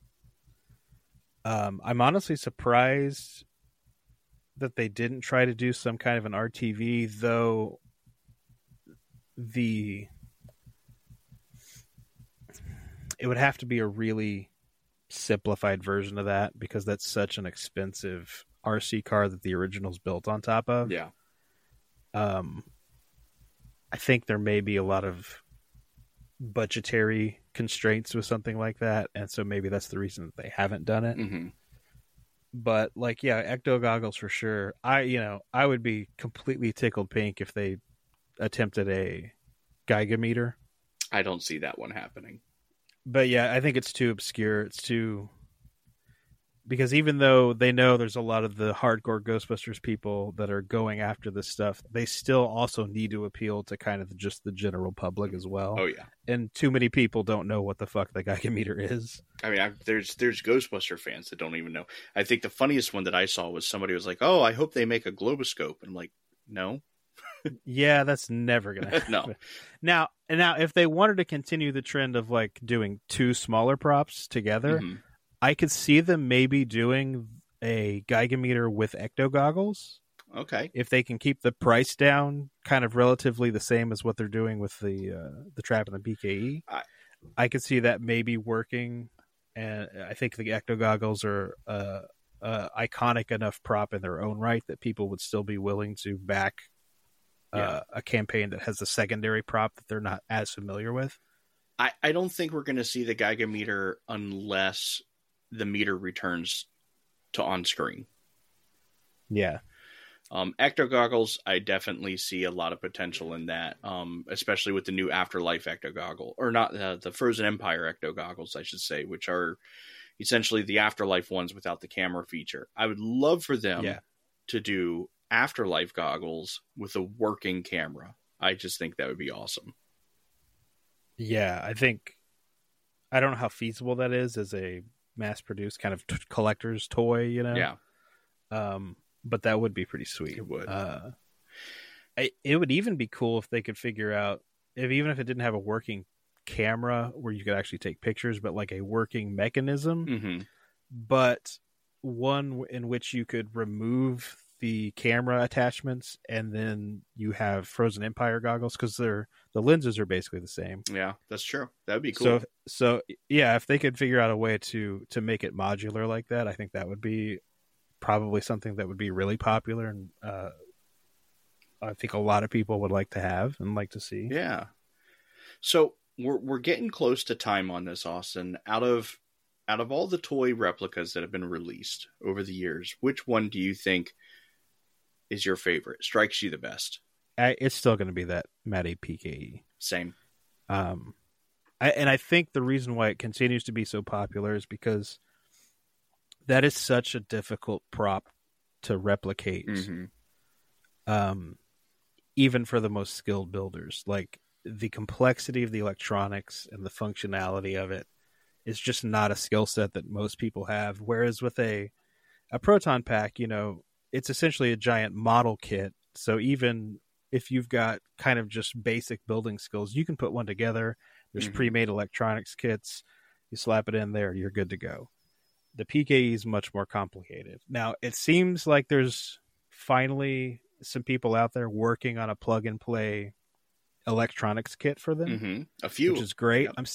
Um, I'm honestly surprised that they didn't try to do some kind of an RTV, though. The it would have to be a really simplified version of that because that's such an expensive RC car that the original's built on top of yeah. Um, I think there may be a lot of budgetary constraints with something like that, and so maybe that's the reason that they haven't done it. hmm But like, yeah, ecto goggles for sure. I, you know, I would be completely tickled pink if they attempted a Geiger meter. I don't see that one happening. But yeah, I think it's too obscure. It's too because even though they know there's a lot of the hardcore Ghostbusters people that are going after this stuff, they still also need to appeal to kind of just the general public as well. Oh yeah. And too many people don't know what the fuck the Geiger meter is. I mean, I, there's there's Ghostbuster fans that don't even know. I think the funniest one that I saw was somebody was like, "Oh, I hope they make a globoscope," and I'm like, "No, Yeah, that's never gonna happen. no, Now, now, if they wanted to continue the trend of like doing two smaller props together, Mhm. I could see them maybe doing a Geiger meter with ecto goggles. okay, if they can keep the price down kind of relatively the same as what they're doing with the uh, the trap and the PKE, I- I could see that maybe working. And I think the ecto goggles are uh, uh, iconic enough prop in their own right that people would still be willing to back uh, Yeah. a campaign that has a secondary prop that they're not as familiar with. I I don't think we're going to see the Geiger meter unless the meter returns to on screen. Yeah. Um, ecto goggles, I definitely see a lot of potential in that, um, especially with the new Afterlife ecto goggle, or not uh, the Frozen Empire ecto goggles, I should say, which are essentially the Afterlife ones without the camera feature. I would love for them Yeah. to do Afterlife goggles with a working camera. I just think that would be awesome. Yeah, I think I don't know how feasible that is as a mass-produced kind of t- collector's toy, you know. Yeah, Um, but that would be pretty sweet. It would. Uh, I, it would even be cool if they could figure out if even if it didn't have a working camera where you could actually take pictures, but like a working mechanism, hmm but one in which you could remove the camera attachments and then you have Frozen Empire goggles because they're the lenses are basically the same. yeah, that's true. That would be cool. So, so yeah, if they could figure out a way to to make it modular like that, I think that would be probably something that would be really popular, and uh, I think a lot of people would like to have and like to see. Yeah. So we're we're getting close to time on this, Austin. Out of out of all the toy replicas that have been released over the years, which one do you think is your favorite? Strikes you the best? I, it's still going to be that Matty PKE. Same. Um, I, and I think the reason why it continues to be so popular is because that is such a difficult prop to replicate. hmm um, even for the most skilled builders. Like the complexity of the electronics and the functionality of it is just not a skill set that most people have. Whereas with a a proton pack, you know, it's essentially a giant model kit. So even if you've got kind of just basic building skills, you can put one together. There's Mhm. pre-made electronics kits. You slap it in there, you're good to go. The PKE is much more complicated. Now, it seems like there's finally some people out there working on a plug and play electronics kit for them, hmm A few. which is great. Yep. I'm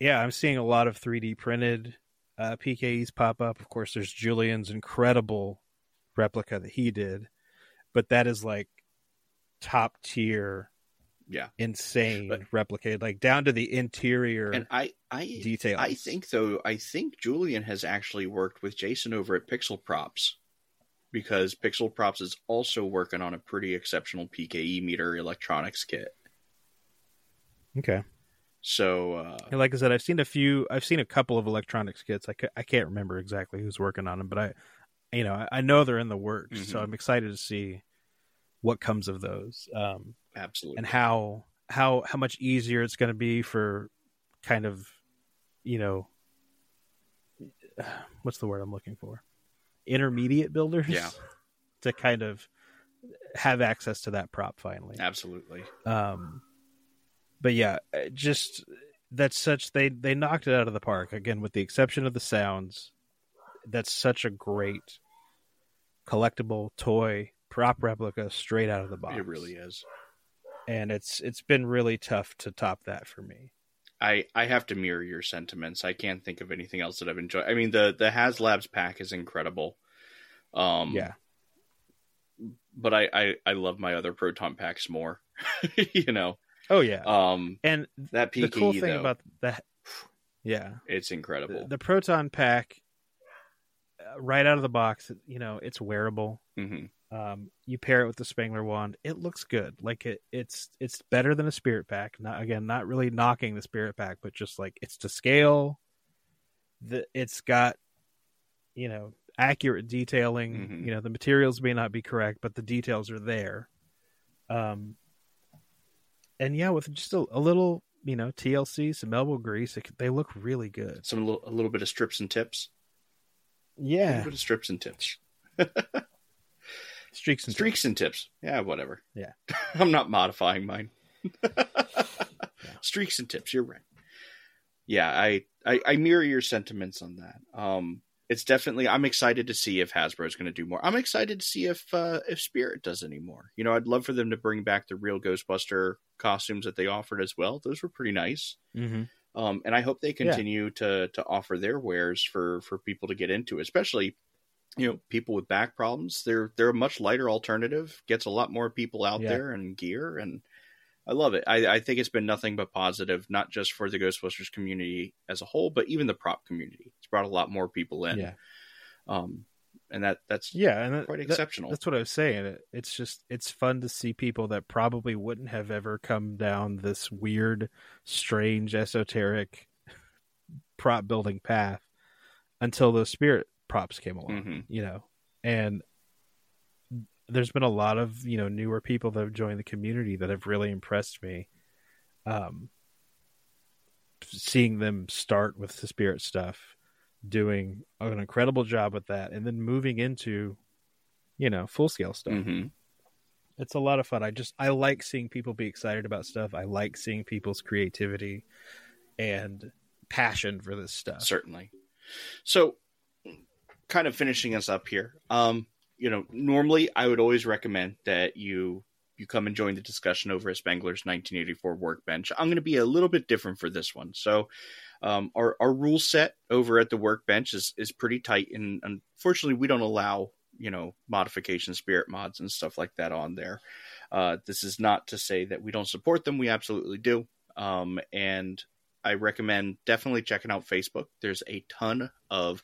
yeah, I'm seeing a lot of 3D printed uh, PKEs pop up. Of course, there's Julian's incredible replica that he did, but that is like top tier, yeah. insane But- replicated, like down to the interior And I I detail I think though I think Julian has actually worked with Jason over at Pixel Props because Pixel Props is also working on a pretty exceptional PKE meter electronics kit. okay. So uh, And like I said, I've seen a few. I've seen a couple of electronics kits. I can't remember exactly who's working on them, but I, you know, I, I know they're in the works. So Mhm. I'm excited to see what comes of those, um, absolutely. and how how how much easier it's going to be for kind of, you know, what's the word I'm looking for? Intermediate builders, Yeah. to kind of have access to that prop finally. Absolutely. Um, but yeah, uh, just that's such they they knocked it out of the park again, with the exception of the sounds. That's such a great collectible toy prop replica straight out of the box. It really is. and it's it's been really tough to top that for me. I I have to mirror your sentiments. I can't think of anything else that I've enjoyed. I mean the the HasLabs pack is incredible. Um yeah, but I I, I love my other proton packs more. you know. oh yeah, Um and that PKE the cool thing though, about that, yeah, it's incredible. the, the proton pack, right out of the box, you know, it's wearable. hmm Um, you pair it with the Spengler wand, it looks good. Like it, it's it's better than a Spirit pack. Not again, not really knocking the Spirit pack, but just like it's to scale. The it's got, you know, accurate detailing. Mhm. You know, the materials may not be correct, but the details are there. Um, and yeah, with just a, a little, you know, TLC, some elbow grease, it, they look really good. Some little, a little bit of strips and tips. Yeah, bit of strips and tips. streaks and Streaks and tips. Yeah, whatever. Yeah. I'm not modifying mine. Streaks and tips, you're right. Yeah, I, I I mirror your sentiments on that. Um it's definitely I'm excited to see if Hasbro is going to do more. I'm excited to see if uh if Spirit does any more. You know, I'd love for them to bring back the real Ghostbuster costumes that they offered as well. Those were pretty nice. hmm Um, and I hope they continue to to offer their wares for for people to get into, especially you know people with back problems. They're they're a much lighter alternative, gets a lot more people out Yeah. there and gear, and I love it. I, I think it's been nothing but positive, not just for the Ghostbusters community as a whole, but even the prop community. It's brought a lot more people in. Yeah. Um, and that that's Yeah, and that- quite that- exceptional. That's what I was saying. It, it's just it's fun to see people that probably wouldn't have ever come down this weird, strange, esoteric prop building path until those spirit props came along. Mhm. You know, and there's been a lot of you know newer people that have joined the community that have really impressed me. Um, seeing them start with the spirit stuff, doing an incredible job with that, and then moving into, you know, full scale stuff. Mhm. It's a lot of fun. I just I like seeing people be excited about stuff. I like seeing people's creativity and passion for this stuff. certainly. So, kind of finishing us up here. Um, you know, normally I would always recommend that you you come and join the discussion over at Spengler's 1984 Workbench. I'm going to be a little bit different for this one. So, um, our our rule set over at the Workbench is is pretty tight, and unfortunately, we don't allow you know modification spirit mods and stuff like that on there. Uh, this is not to say that we don't support them. We absolutely do. Um, and I recommend definitely checking out Facebook. There's a ton of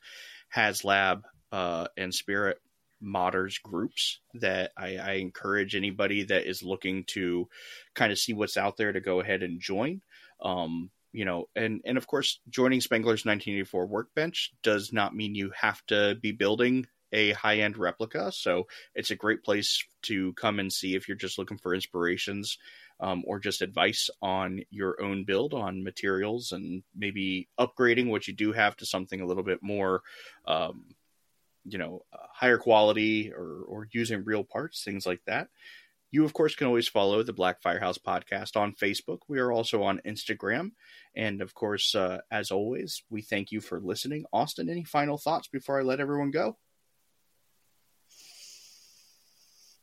HasLab uh, and Spirit modders groups that I, I encourage anybody that is looking to kind of see what's out there to go ahead and join. Um, you know, and and of course, joining Spengler's 1984 Workbench does not mean you have to be building a high end replica. So it's a great place to come and see if you're just looking for inspirations um, or just advice on your own build on materials and maybe upgrading what you do have to something a little bit more, um, you know, uh, higher quality or, or using real parts, things like that. You, of course, can always follow the Black Firehouse podcast on Facebook. We are also on Instagram. And of course, uh, as always, we thank you for listening. Austin, any final thoughts before I let everyone go?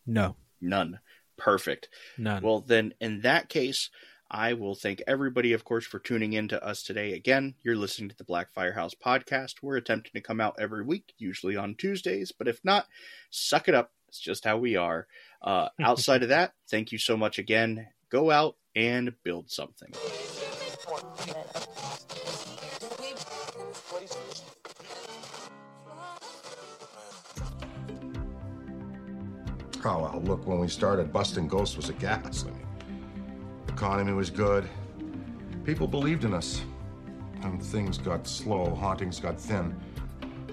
No, None. Perfect. none. Well, then, in that case, I will thank everybody, of course, for tuning in to us today. Again, you're listening to the Black Firehouse podcast. We're attempting to come out every week, usually on Tuesdays, but if not, suck it up. It's just how we are. Uh, outside of that, thank you so much again. Go out and build something. Oh, well, look, when we started, busting ghosts was a gas. I mean, economy was good. People believed in us. And things got slow, hauntings got thin.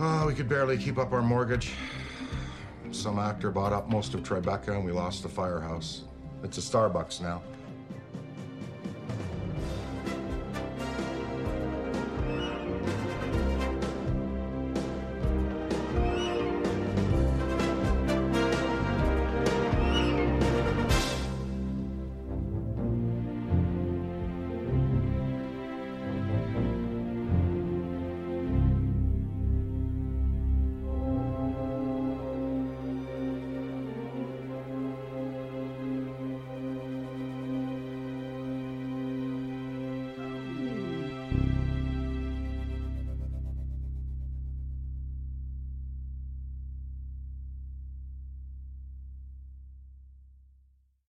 Oh, we could barely keep up our mortgage. Some actor bought up most of Tribeca and we lost the firehouse. It's a Starbucks now.